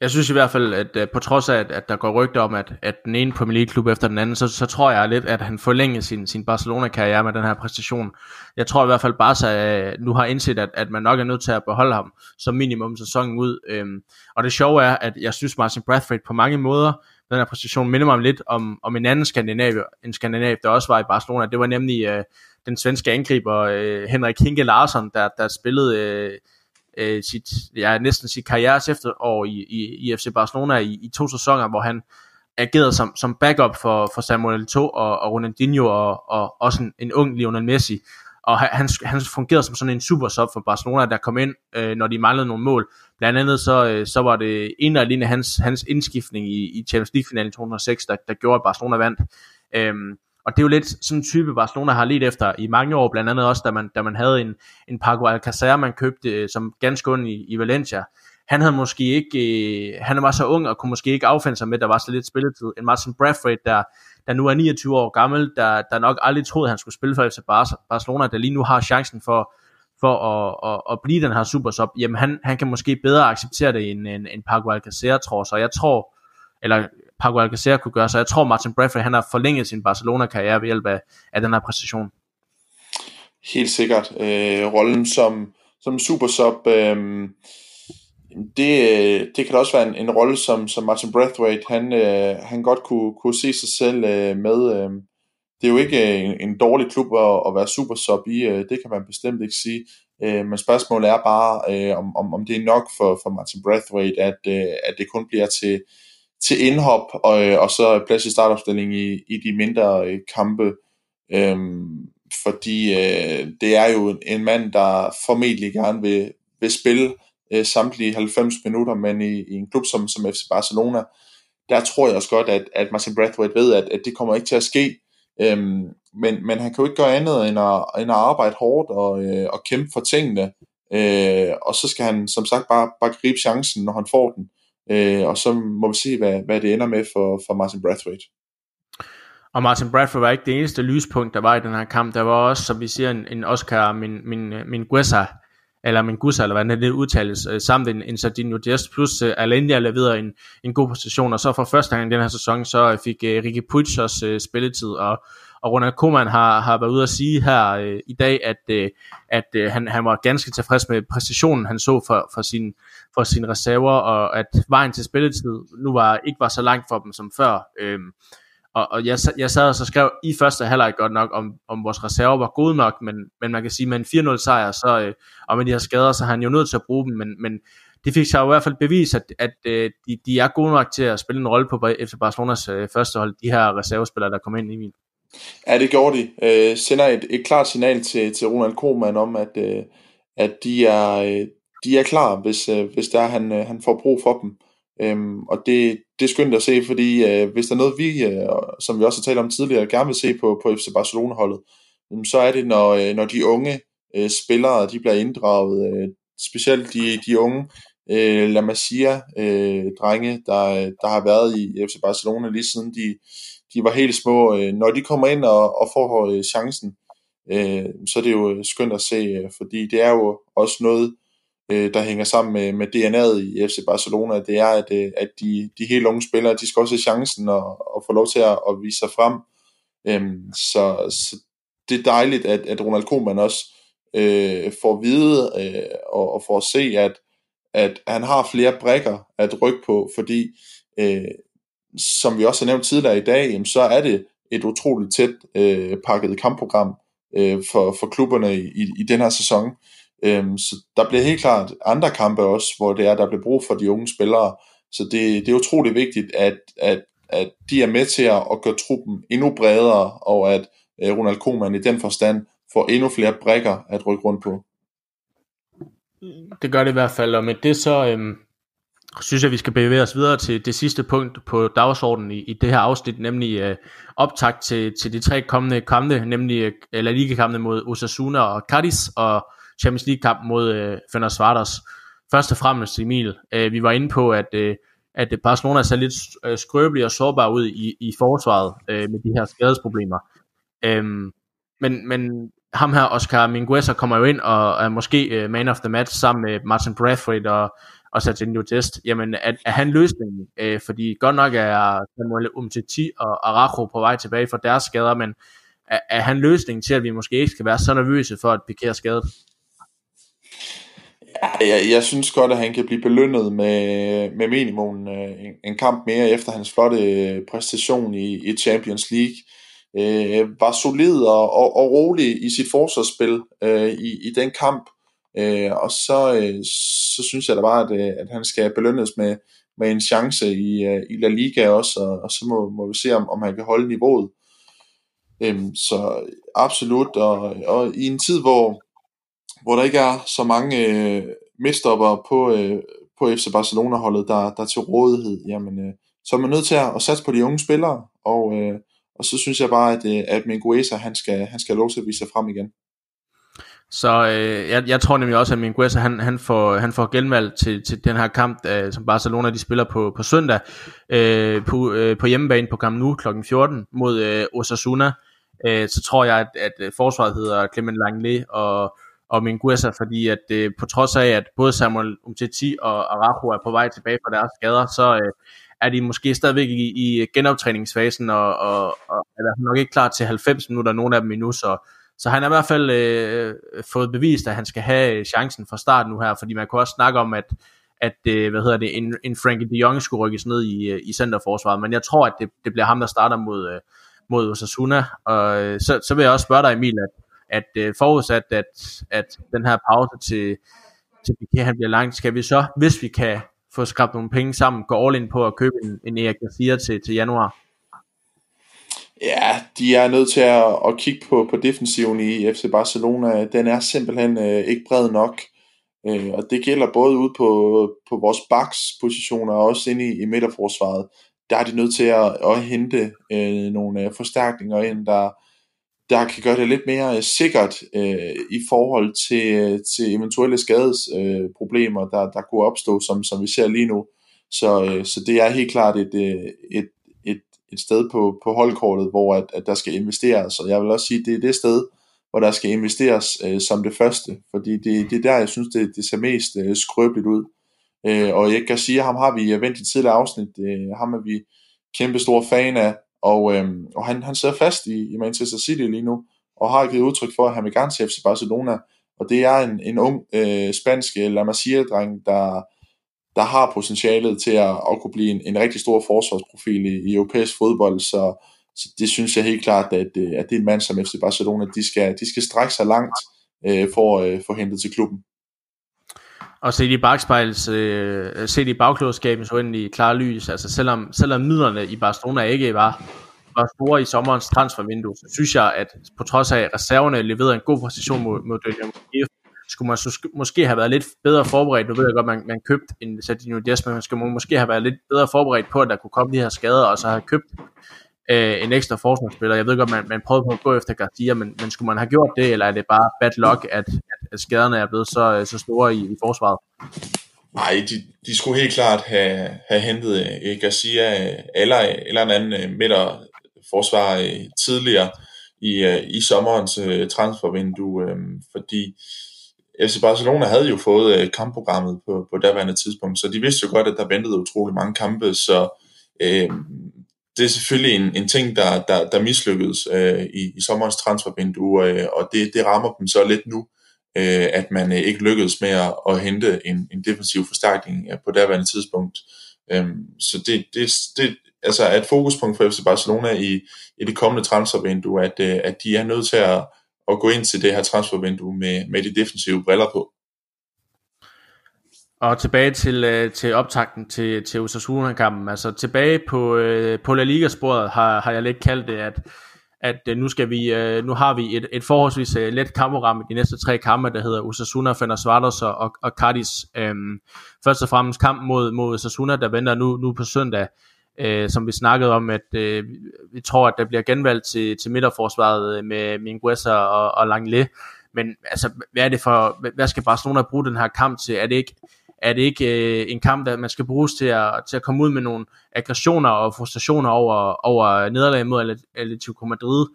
Jeg synes i hvert fald, at uh, på trods af, at, at der går rygter om, at, at den ene Premier League-klub efter den anden, så, så tror jeg lidt, at han forlænger sin, sin Barcelona-karriere med den her præstation. Jeg tror i hvert fald, Barca uh, nu har indset, at, at man nok er nødt til at beholde ham som minimum sæsonen ud. Øhm, og det sjove er, at jeg synes, Martin Bradford på mange måder, den her præstation minder mig lidt om, om en anden skandinav, en skandinav, der også var i Barcelona. Det var nemlig uh, den svenske angriber uh, Henrik Hinke Larsson, der, der spillede... Uh, øh, sit, ja, næsten sit karrieres efterår i, i, i FC Barcelona i, i to sæsoner, hvor han agerede som, som backup for, for Samuel Eto'o og, og Ronaldinho og, og også en, en ung Lionel Messi. Og han, han fungerede som sådan en super sub for Barcelona, der kom ind, øh, når de manglede nogle mål. Blandt andet så, øh, så var det en og alene hans, hans indskiftning i, i Champions League-finalen i 2006, der, der gjorde, at Barcelona vandt. Øhm, og det er jo lidt sådan en type, Barcelona har lidt efter i mange år, blandt andet også, da man, da man havde en, en Paco Alcacer, man købte øh, som ganske ung i, i Valencia. Han havde måske ikke, øh, han var så ung og kunne måske ikke affinde sig med, at der var så lidt spilletid. En Martin Bradford, der, der nu er 29 år gammel, der, der nok aldrig troede, at han skulle spille for FC Barcelona, der lige nu har chancen for, for at, at, at blive den her supersub, jamen han, han kan måske bedre acceptere det end, end, end Paco Alcacer, tror Så jeg tror, eller Paco Alcacer kunne gøre. Så jeg tror, Martin Bradford han har forlænget sin Barcelona-karriere ved hjælp af, af den her præstation. Helt sikkert. Øh, rollen som, som super sub, øh, det, det kan også være en, en rolle, som, som Martin Brathwaite, han, øh, han godt kunne, kunne se sig selv øh, med. Øh, det er jo ikke øh, en, en dårlig klub at, at være super sub i, øh, det kan man bestemt ikke sige. Øh, men spørgsmålet er bare, om, om, om det er nok for, for Martin Brathwaite, at, at det kun bliver til, til indhop, og, øh, og så plads i startopstilling i, i de mindre øh, kampe. Øhm, fordi øh, det er jo en mand, der formentlig gerne vil, vil spille øh, samtlige 90 minutter, men i, i en klub som, som FC Barcelona, der tror jeg også godt, at, at Martin Brathwaite ved, at, at det kommer ikke til at ske. Øhm, men, men han kan jo ikke gøre andet end at, end at arbejde hårdt og, øh, og kæmpe for tingene. Øh, og så skal han som sagt bare, bare gribe chancen, når han får den. Øh, og så må vi se, hvad, hvad det ender med for, for Martin Brathwaite. Og Martin Bradford var ikke det eneste lyspunkt, der var i den her kamp. Der var også, som vi siger, en, en Oscar min, min, min Guessa, eller min Gussa, eller hvad det udtales, øh, samt en, en Sardinio Diaz, plus øh, uh, Alendia leverede en, en god position, og så for første gang i den her sæson, så fik uh, Ricky Puig også uh, spilletid, og, og Ronald Koeman har, har været ude at sige her uh, i dag, at, uh, at uh, han, han var ganske tilfreds med præcisionen, han så for, for, sin, for sine reserver, og at vejen til spilletid nu var ikke var så langt for dem som før. Øhm, og, og jeg, jeg sad og så skrev i første halvleg godt nok, om, om vores reserver var gode nok, men, men man kan sige, med en 4-0 sejr, så, øh, og med de her skader, så har han jo nødt til at bruge dem, men, men det fik sig jo i hvert fald bevis, at, at øh, de, de er gode nok til at spille en rolle på efter Barcelonas øh, første hold, de her reservespillere, der kom ind i min. Ja, det gjorde de. Øh, sender et, et klart signal til, til Ronald Koeman om, at, øh, at de, er, øh, de er klar, hvis, øh, hvis der han, øh, han får brug for dem. Øhm, og det, det er skønt at se, fordi øh, hvis der er noget, vi, øh, som vi også har talt om tidligere, gerne vil se på, på FC Barcelona-holdet, øh, så er det, når, øh, når de unge øh, spillere de bliver inddraget, øh, specielt de, de unge øh, La Masia-drenge, øh, der, der har været i FC Barcelona lige siden de, de var helt små. Øh, når de kommer ind og, og får øh, chancen, øh, så er det jo øh, skønt at se, øh, fordi det er jo også noget, øh, der hænger sammen med, med DNA'et i FC Barcelona, det er, at, øh, at de, de helt unge spillere, de skal også have chancen og, og få lov til at, at vise sig frem. Øhm, så, så det er dejligt, at, at Ronald Koeman også øh, får at vide øh, og, og får at se, at, at han har flere brækker at rykke på, fordi øh, som vi også har nævnt tidligere i dag, jamen, så er det et utroligt tæt øh, pakket kampprogram øh, for, for klubberne i, i, i den her sæson. Øhm, så der bliver helt klart andre kampe også, hvor det er, der bliver brug for de unge spillere. Så det, det er utrolig vigtigt, at, at, at de er med til at, at gøre truppen endnu bredere, og at øh, Ronald Koeman i den forstand får endnu flere brækker at rykke rundt på. Det gør det i hvert fald, og med det så øhm, synes jeg, vi skal bevæge os videre til det sidste punkt på dagsordenen i, i det her afsnit, nemlig øh, optakt til, til de tre kommende kampe, nemlig øh, La Liga-kampene mod Osasuna og Cadiz, og Champions League kamp mod øh, Fenerbahce. Først og fremmest Emil, øh, vi var inde på, at, øh, at Barcelona ser lidt øh, skrøbelig og sårbar ud i, i forsvaret øh, med de her skadesproblemer. Øhm, men, men ham her, Oscar Mingueza, kommer jo ind og er måske øh, man of the match sammen med Martin Bradford og, og Sergio Dest. Jamen, er, er han løsningen? Øh, fordi godt nok er Samuel Umtiti og Araujo på vej tilbage fra deres skader, men er, er han løsningen til, at vi måske ikke skal være så nervøse for, at Piqué er skadet? Jeg, jeg synes godt, at han kan blive belønnet med, med minimum øh, en, en kamp mere efter hans flotte øh, præstation i, i Champions League. Øh, var solid og, og, og rolig i sit forsvarsspil øh, i, i den kamp. Øh, og så, øh, så synes jeg da bare, at, øh, at han skal belønnes med, med en chance i, i La Liga også, og, og så må, må vi se, om, om han kan holde niveauet. Øh, så absolut, og, og i en tid, hvor hvor der ikke er så mange øh, midtstopper på, øh, på FC Barcelona-holdet, der, der er til rådighed, jamen, øh, så er man nødt til at, at satse på de unge spillere, og, øh, og så synes jeg bare, at, øh, at Minguesa, han skal, han skal have lov til at vise sig frem igen. Så øh, jeg, jeg tror nemlig også, at Mingueza, han, han, får, han får genvalg til, til den her kamp, øh, som Barcelona de spiller på, på søndag, øh, på, øh, på hjemmebane på Camp Nou kl. 14 mod øh, Osasuna. Øh, så tror jeg, at, at øh, forsvaret hedder Clement Langley, og og Mingueza, fordi at øh, på trods af, at både Samuel Umtiti og Araujo er på vej tilbage fra deres skader, så øh, er de måske stadigvæk i, i genoptræningsfasen, og, og, og er nok ikke klar til 90 minutter, nogen af dem endnu, så, så han har i hvert fald øh, fået bevist, at han skal have øh, chancen fra start nu her, fordi man kunne også snakke om, at at øh, hvad hedder det, en, en Frankie de Jong skulle rykkes ned i, øh, i centerforsvaret, men jeg tror, at det, det bliver ham, der starter mod, øh, mod Osasuna. Og øh, så, så vil jeg også spørge dig, Emil, at, at øh, forudsat, at, at den her pause til, til Piquet han bliver lang, skal vi så, hvis vi kan få skrabt nogle penge sammen, gå all in på at købe en, en Erik Garcia til, til januar? Ja, de er nødt til at, at kigge på, på defensiven i FC Barcelona. Den er simpelthen øh, ikke bred nok. Øh, og det gælder både ude på, på vores backs-positioner og også inde i, i midterforsvaret. Der er de nødt til at, at hente øh, nogle øh, forstærkninger ind, der, der kan gøre det lidt mere øh, sikkert øh, i forhold til, øh, til eventuelle skadesproblemer, øh, der, der kunne opstå, som, som vi ser lige nu. Så, øh, så det er helt klart et, øh, et, et, et sted på, på holdkortet, hvor at, at der skal investeres. Og jeg vil også sige, at det er det sted, hvor der skal investeres øh, som det første, fordi det, det er der, jeg synes, det, det ser mest øh, skrøbeligt ud. Øh, og jeg kan sige, at ham har vi vendt i tidligere afsnit, øh, ham er vi kæmpe stor fan af, og, øh, og han, han sidder fast i, i Manchester City lige nu, og har givet udtryk for, at han vil gerne til FC Barcelona, og det er en, en ung øh, spansk øh, La Masia-dreng, der, der har potentialet til at, at kunne blive en, en rigtig stor forsvarsprofil i, i europæisk fodbold, så, så det synes jeg helt klart, at, øh, at det er en mand som FC Barcelona, de skal, de skal strække sig langt øh, for øh, at øh, få hentet til klubben. Og se i bagspejls, øh, se i bagklodskabens i klare lys, altså selvom, selvom midlerne i Barcelona ikke var, var store i sommerens transfervindue, så synes jeg, at på trods af at reserverne leverede en god præstation mod, mod Dynamo Kiev, skulle man så, måske have været lidt bedre forberedt. Nu ved jeg godt, man, man købte en Sardinio Dias, men man skulle måske have været lidt bedre forberedt på, at der kunne komme de her skader, og så have købt øh, en ekstra forsvarsspiller. Jeg ved godt, man, man prøvede på at gå efter Garcia, men, men skulle man have gjort det, eller er det bare bad luck, at, at Altså, skaderne er blevet så, øh, så store i, i forsvaret? Nej, de, de skulle helt klart have, have hentet øh, Garcia øh, eller, eller en anden midterforsvar midter forsvar tidligere i, i sommerens transfervindue, fordi FC Barcelona havde jo fået kampprogrammet på, på daværende tidspunkt, så de vidste jo godt, at der ventede utrolig mange kampe, så uh, det er selvfølgelig en, en ting, der, der, der mislykkedes øh, i, i sommerens transfervindue, øh, og det, det rammer dem så lidt nu, øh, at man øh, ikke lykkedes med at, at hente en, en defensiv forstærkning øh, på daværende tidspunkt. Øh, så det, det, det altså er et fokuspunkt for FC Barcelona i, i det kommende transfervindue, at, øh, at de er nødt til at, at gå ind til det her transfervindue med, med de defensive briller på. Og tilbage til, øh, til optakten til, til Osasuna-kampen. Altså tilbage på, øh, på La Liga-sporet har, har jeg lidt kaldt det, at, at øh, nu, skal vi, øh, nu har vi et, et forholdsvis øh, let kampprogram i de næste tre kampe, der hedder Osasuna, Fenerbahce og, og Cardis. Øhm, først og fremmest kamp mod, mod Osasuna, der venter nu, nu på søndag. Øh, som vi snakkede om, at øh, vi tror, at der bliver genvalgt til, til midterforsvaret øh, med Minguesa og, og Langley. Men altså, hvad er det for, hvad skal Barcelona bruge den her kamp til? Er det ikke, er det ikke øh, en kamp, der man skal bruges til at, til at komme ud med nogle aggressioner og frustrationer over, over nederlag mod Atletico Madrid,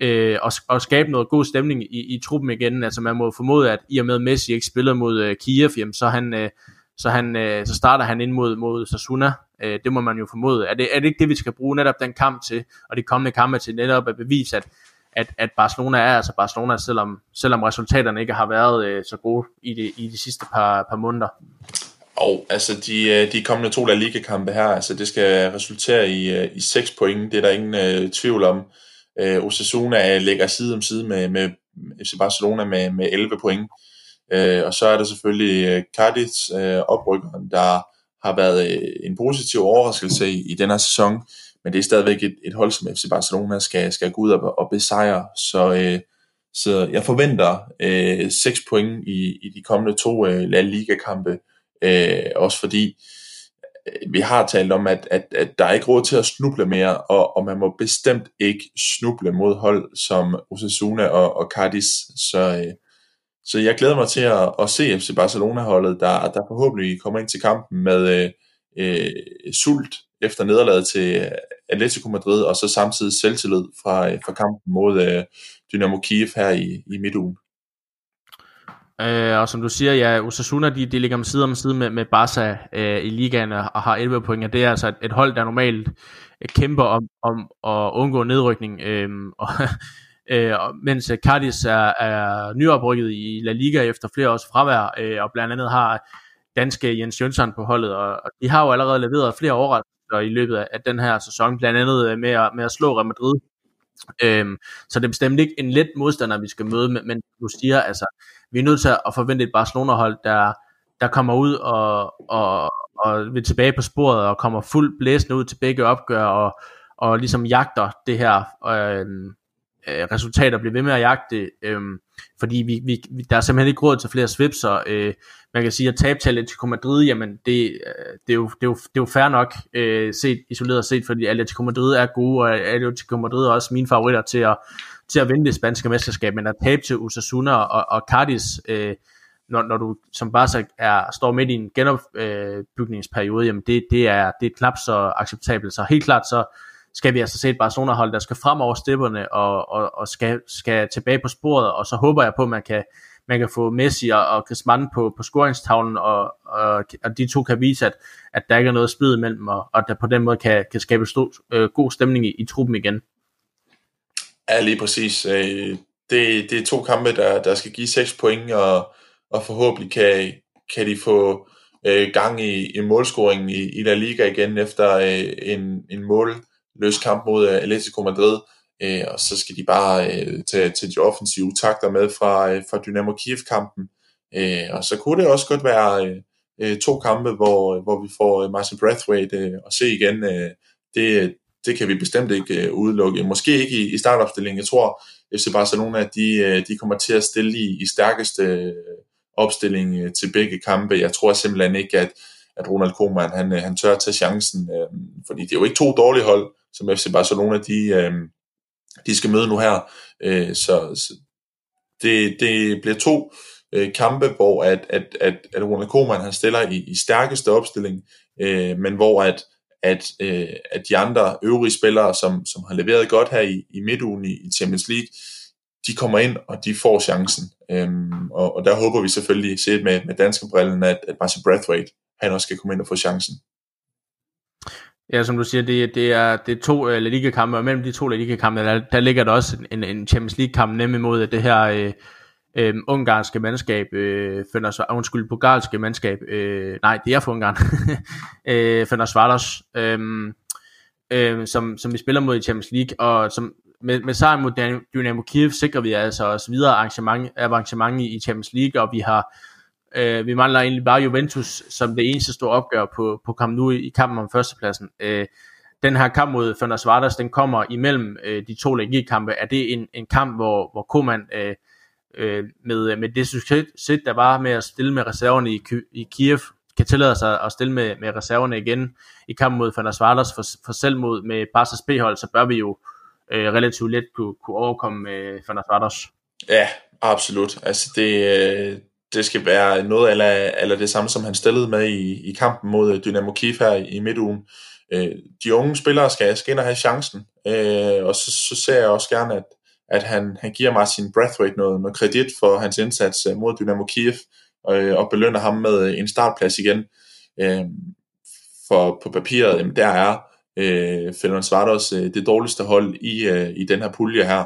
øh, og, og skabe noget god stemning i, i truppen igen. Altså man må formode, at i og med Messi ikke spiller mod øh, Kiev, jamen, så, han, øh, så, han, øh, så starter han ind mod, mod Sasuna. Øh, det må man jo formode. Er det, er det ikke det, vi skal bruge netop den kamp til, og de kommende kampe til netop at bevise, at at, at Barcelona er altså Barcelona, selvom, selvom resultaterne ikke har været øh, så gode i de, i de sidste par, par måneder. Og altså de, øh, de kommende to La Liga-kampe her, altså det skal resultere i, øh, i 6 point, det er der ingen øh, tvivl om. Øh, Osasuna ligger side om side med, med FC Barcelona med, med 11 point. Øh, og så er der selvfølgelig øh, Cardiff, øh, oprykkeren, der har været en positiv overraskelse i, i den her sæson men det er stadigvæk et, et hold, som FC Barcelona skal, skal gå ud og, og besejre, så, øh, så jeg forventer øh, 6 point i, i de kommende to øh, La Liga-kampe, øh, også fordi øh, vi har talt om, at, at, at der er ikke råd til at snuble mere, og, og man må bestemt ikke snuble mod hold som Osasuna og, og Cardis. så, øh, så jeg glæder mig til at, at se FC Barcelona-holdet, der, der forhåbentlig kommer ind til kampen med øh, øh, sult efter nederlaget til Atletico Madrid, og så samtidig selvtillid fra, øh, fra kampen mod øh, Dynamo Kiev her i, i midtugen. Øh, og som du siger, ja, Osasuna de, de ligger med side om side med, med Barca øh, i ligaen og har 11 point, og det er altså et, et hold, der normalt øh, kæmper om, om at undgå nedrykning. Øh, og, øh, mens øh, Cardis er, er nyoprykket i La Liga efter flere års fravær, øh, og blandt andet har danske Jens Jønsson på holdet, og, og de har jo allerede leveret flere overraskelser i løbet af, af den her sæson, blandt andet øh, med at, med at slå Real Madrid. Øhm, så det er bestemt ikke en let modstander, vi skal møde, men, men du siger, altså, vi er nødt til at forvente et Barcelona-hold, der, der kommer ud og, og, og vil tilbage på sporet og kommer fuldt blæsende ud til begge opgør og, og ligesom jagter det her. Øh, øh, resultater, bliver ved med at jagte, øh, fordi vi, vi, der er simpelthen ikke råd til flere svips, øh, man kan sige, at tabe til Atletico Madrid, jamen det, øh, det, er, jo, det, er, jo, det er jo fair nok øh, set, isoleret set, fordi Atletico Madrid er gode, og Atletico Madrid er også mine favoritter til at, til at vinde det spanske mesterskab, men at tabe til Osasuna og, og Cardis, øh, når, når du som Barca er, står midt i en genopbygningsperiode, jamen det, det, er, det er knap så acceptabelt. Så helt klart så skal vi altså se et Barcelona-hold, der skal frem over stepperne og, og, og skal, skal tilbage på sporet, og så håber jeg på, at man kan, man kan få Messi og, og Griezmann på, på scoringstavlen, og, og, og de to kan vise, at, at der ikke er noget splid imellem, og, og der på den måde kan, kan skabe stor, øh, god stemning i, i truppen igen. Ja, lige præcis. Øh, det, det er to kampe, der, der skal give 6 point, og, og forhåbentlig kan, kan de få øh, gang i, i målscoringen i, i La Liga igen efter øh, en, en løs kamp mod øh, Atletico Madrid. Øh, og så skal de bare øh, tage, til de offensive takter med fra, øh, fra Dynamo Kiev-kampen. Øh, og så kunne det også godt være øh, øh to kampe, hvor, øh, hvor vi får Martin Brathwaite øh, at se igen. Øh, det, det kan vi bestemt ikke øh, udelukke. Måske ikke i, i startopstillingen. Jeg tror, FC Barcelona de, øh, de kommer til at stille i, i stærkeste opstilling øh, til begge kampe. Jeg tror simpelthen ikke, at, at Ronald Koeman han, han tør at tage chancen, øh, fordi det er jo ikke to dårlige hold, som FC Barcelona de, øh, de skal møde nu her. Øh, så, så det, det bliver to øh, kampe, hvor at, at, at, at Ronald Koeman han stiller i, i stærkeste opstilling, øh, men hvor at, at, øh, at de andre øvrige spillere, som, som har leveret godt her i, i midtugen i, i Champions League, de kommer ind, og de får chancen. Øhm, og, og der håber vi selvfølgelig, set med, med danske brillen, at, at Martin Brathwaite, han også skal komme ind og få chancen. Ja, som du siger, det, det, er, det er to uh, La Liga-kampe, og mellem de to La Liga-kampe, der, der ligger der også en, en Champions League-kamp, nemlig imod det her uh, uh, ungarske mandskab, uh, Fønders, ah, undskyld, bulgarske mandskab, uh, nej, det er for Ungarn, uh, finder Svartos, uh, uh, som, som vi spiller mod i Champions League, og som med, med sejren mod Dynamo Kiev sikrer vi altså os videre arrangement, arrangement i Champions League, og vi har øh, vi mangler egentlig bare Juventus som det eneste store opgør på, på Camp Nou i kampen om førstepladsen. Øh, den her kamp mod Fenerbahce, Vardas, den kommer imellem øh, de to legikampe. Er det en, en kamp, hvor, hvor Koeman øh, øh, med, med det succes, der var med at stille med reserverne i, i Kiev, kan tillade sig at stille med, med reserverne igen i kampen mod Fenerbahce Vardas, for, for selv mod med Barca's B-hold, så bør vi jo øh, relativt let kunne, kunne overkomme øh, Fernandes Ja, absolut. Altså det, øh, det skal være noget eller, eller det samme, som han stillede med i, i kampen mod øh, Dynamo Kiev her i, midtugen. Øh, de unge spillere skal, skal ind og have chancen, øh, og så, så ser jeg også gerne, at, at han, han giver Martin Brathwaite noget, noget kredit for hans indsats øh, mod Dynamo Kiev, øh, og belønner ham med øh, en startplads igen. Øh, for på papiret, jamen der er øh, Fernand Svartos øh, det dårligste hold i, øh, i den her pulje her.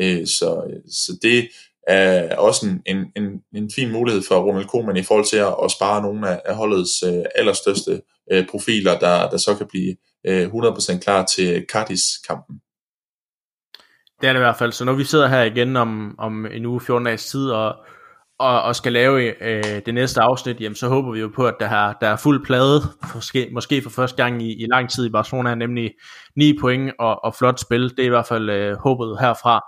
Øh, så, så det er også en, en, en, en fin mulighed for Ronald Koeman i forhold til at, at spare nogle af, af holdets øh, allerstørste øh, profiler, der, der så kan blive øh, 100% klar til Cardis-kampen. Det er det i hvert fald. Så når vi sidder her igen om, om en uge, 14 dages tid, og og, og skal lave øh, det næste afsnit, jamen, så håber vi jo på, at der, er, der er fuld plade, måske, måske for første gang i, i lang tid i Barcelona, nemlig 9 point og, og flot spil. Det er i hvert fald øh, håbet herfra.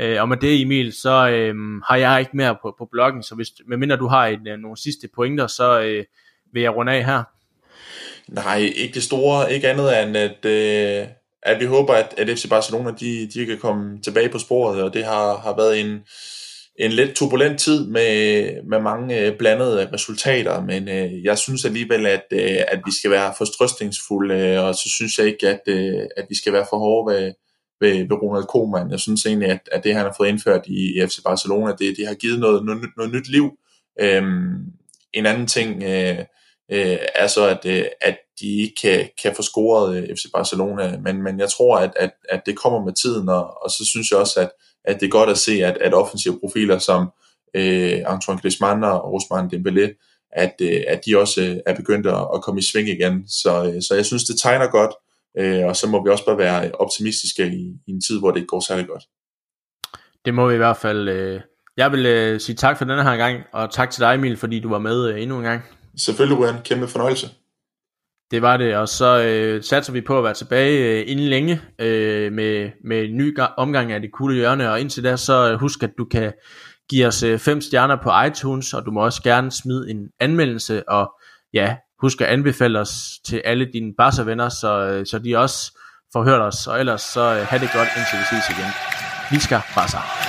Øh, og med det Emil, så øh, har jeg ikke mere på, på bloggen, så hvis, medmindre du har en, øh, nogle sidste pointer, så øh, vil jeg runde af her. Nej, ikke det store, ikke andet end at, øh, at vi håber, at, at FC Barcelona de, de kan komme tilbage på sporet, og det har, har været en, en lidt turbulent tid med, med mange øh, blandede resultater, men øh, jeg synes alligevel, at, øh, at vi skal være forstrøstningsfulde, øh, og så synes jeg ikke, at, øh, at vi skal være for hårde ved, ved, ved Ronald Koeman. Jeg synes egentlig, at, at det, han har fået indført i, i FC Barcelona, det, det har givet noget, noget, noget nyt liv. Øhm, en anden ting øh, øh, er så, at, øh, at de ikke kan, kan få scoret øh, FC Barcelona, men, men jeg tror, at, at, at det kommer med tiden, og, og så synes jeg også, at at det er godt at se, at, at offensive profiler som øh, Antoine Griezmann og Ousmane Dembélé, at, øh, at de også øh, er begyndt at, at komme i sving igen. Så, øh, så jeg synes, det tegner godt Øh, og så må vi også bare være optimistiske i, i en tid, hvor det ikke går særlig godt. Det må vi i hvert fald. Øh... Jeg vil øh, sige tak for denne her gang, og tak til dig Emil, fordi du var med øh, endnu en gang. Selvfølgelig, Ryan. Kæmpe fornøjelse. Det var det, og så øh, satser vi på at være tilbage øh, inden længe øh, med, med en ny omgang af det coole hjørne, og indtil da så øh, husk, at du kan give os øh, fem stjerner på iTunes, og du må også gerne smide en anmeldelse, og ja, husk at anbefale os til alle dine Barca-venner, så, øh, så de også får hørt os, og ellers så øh, have det godt, indtil vi ses igen. Vi skal Barca!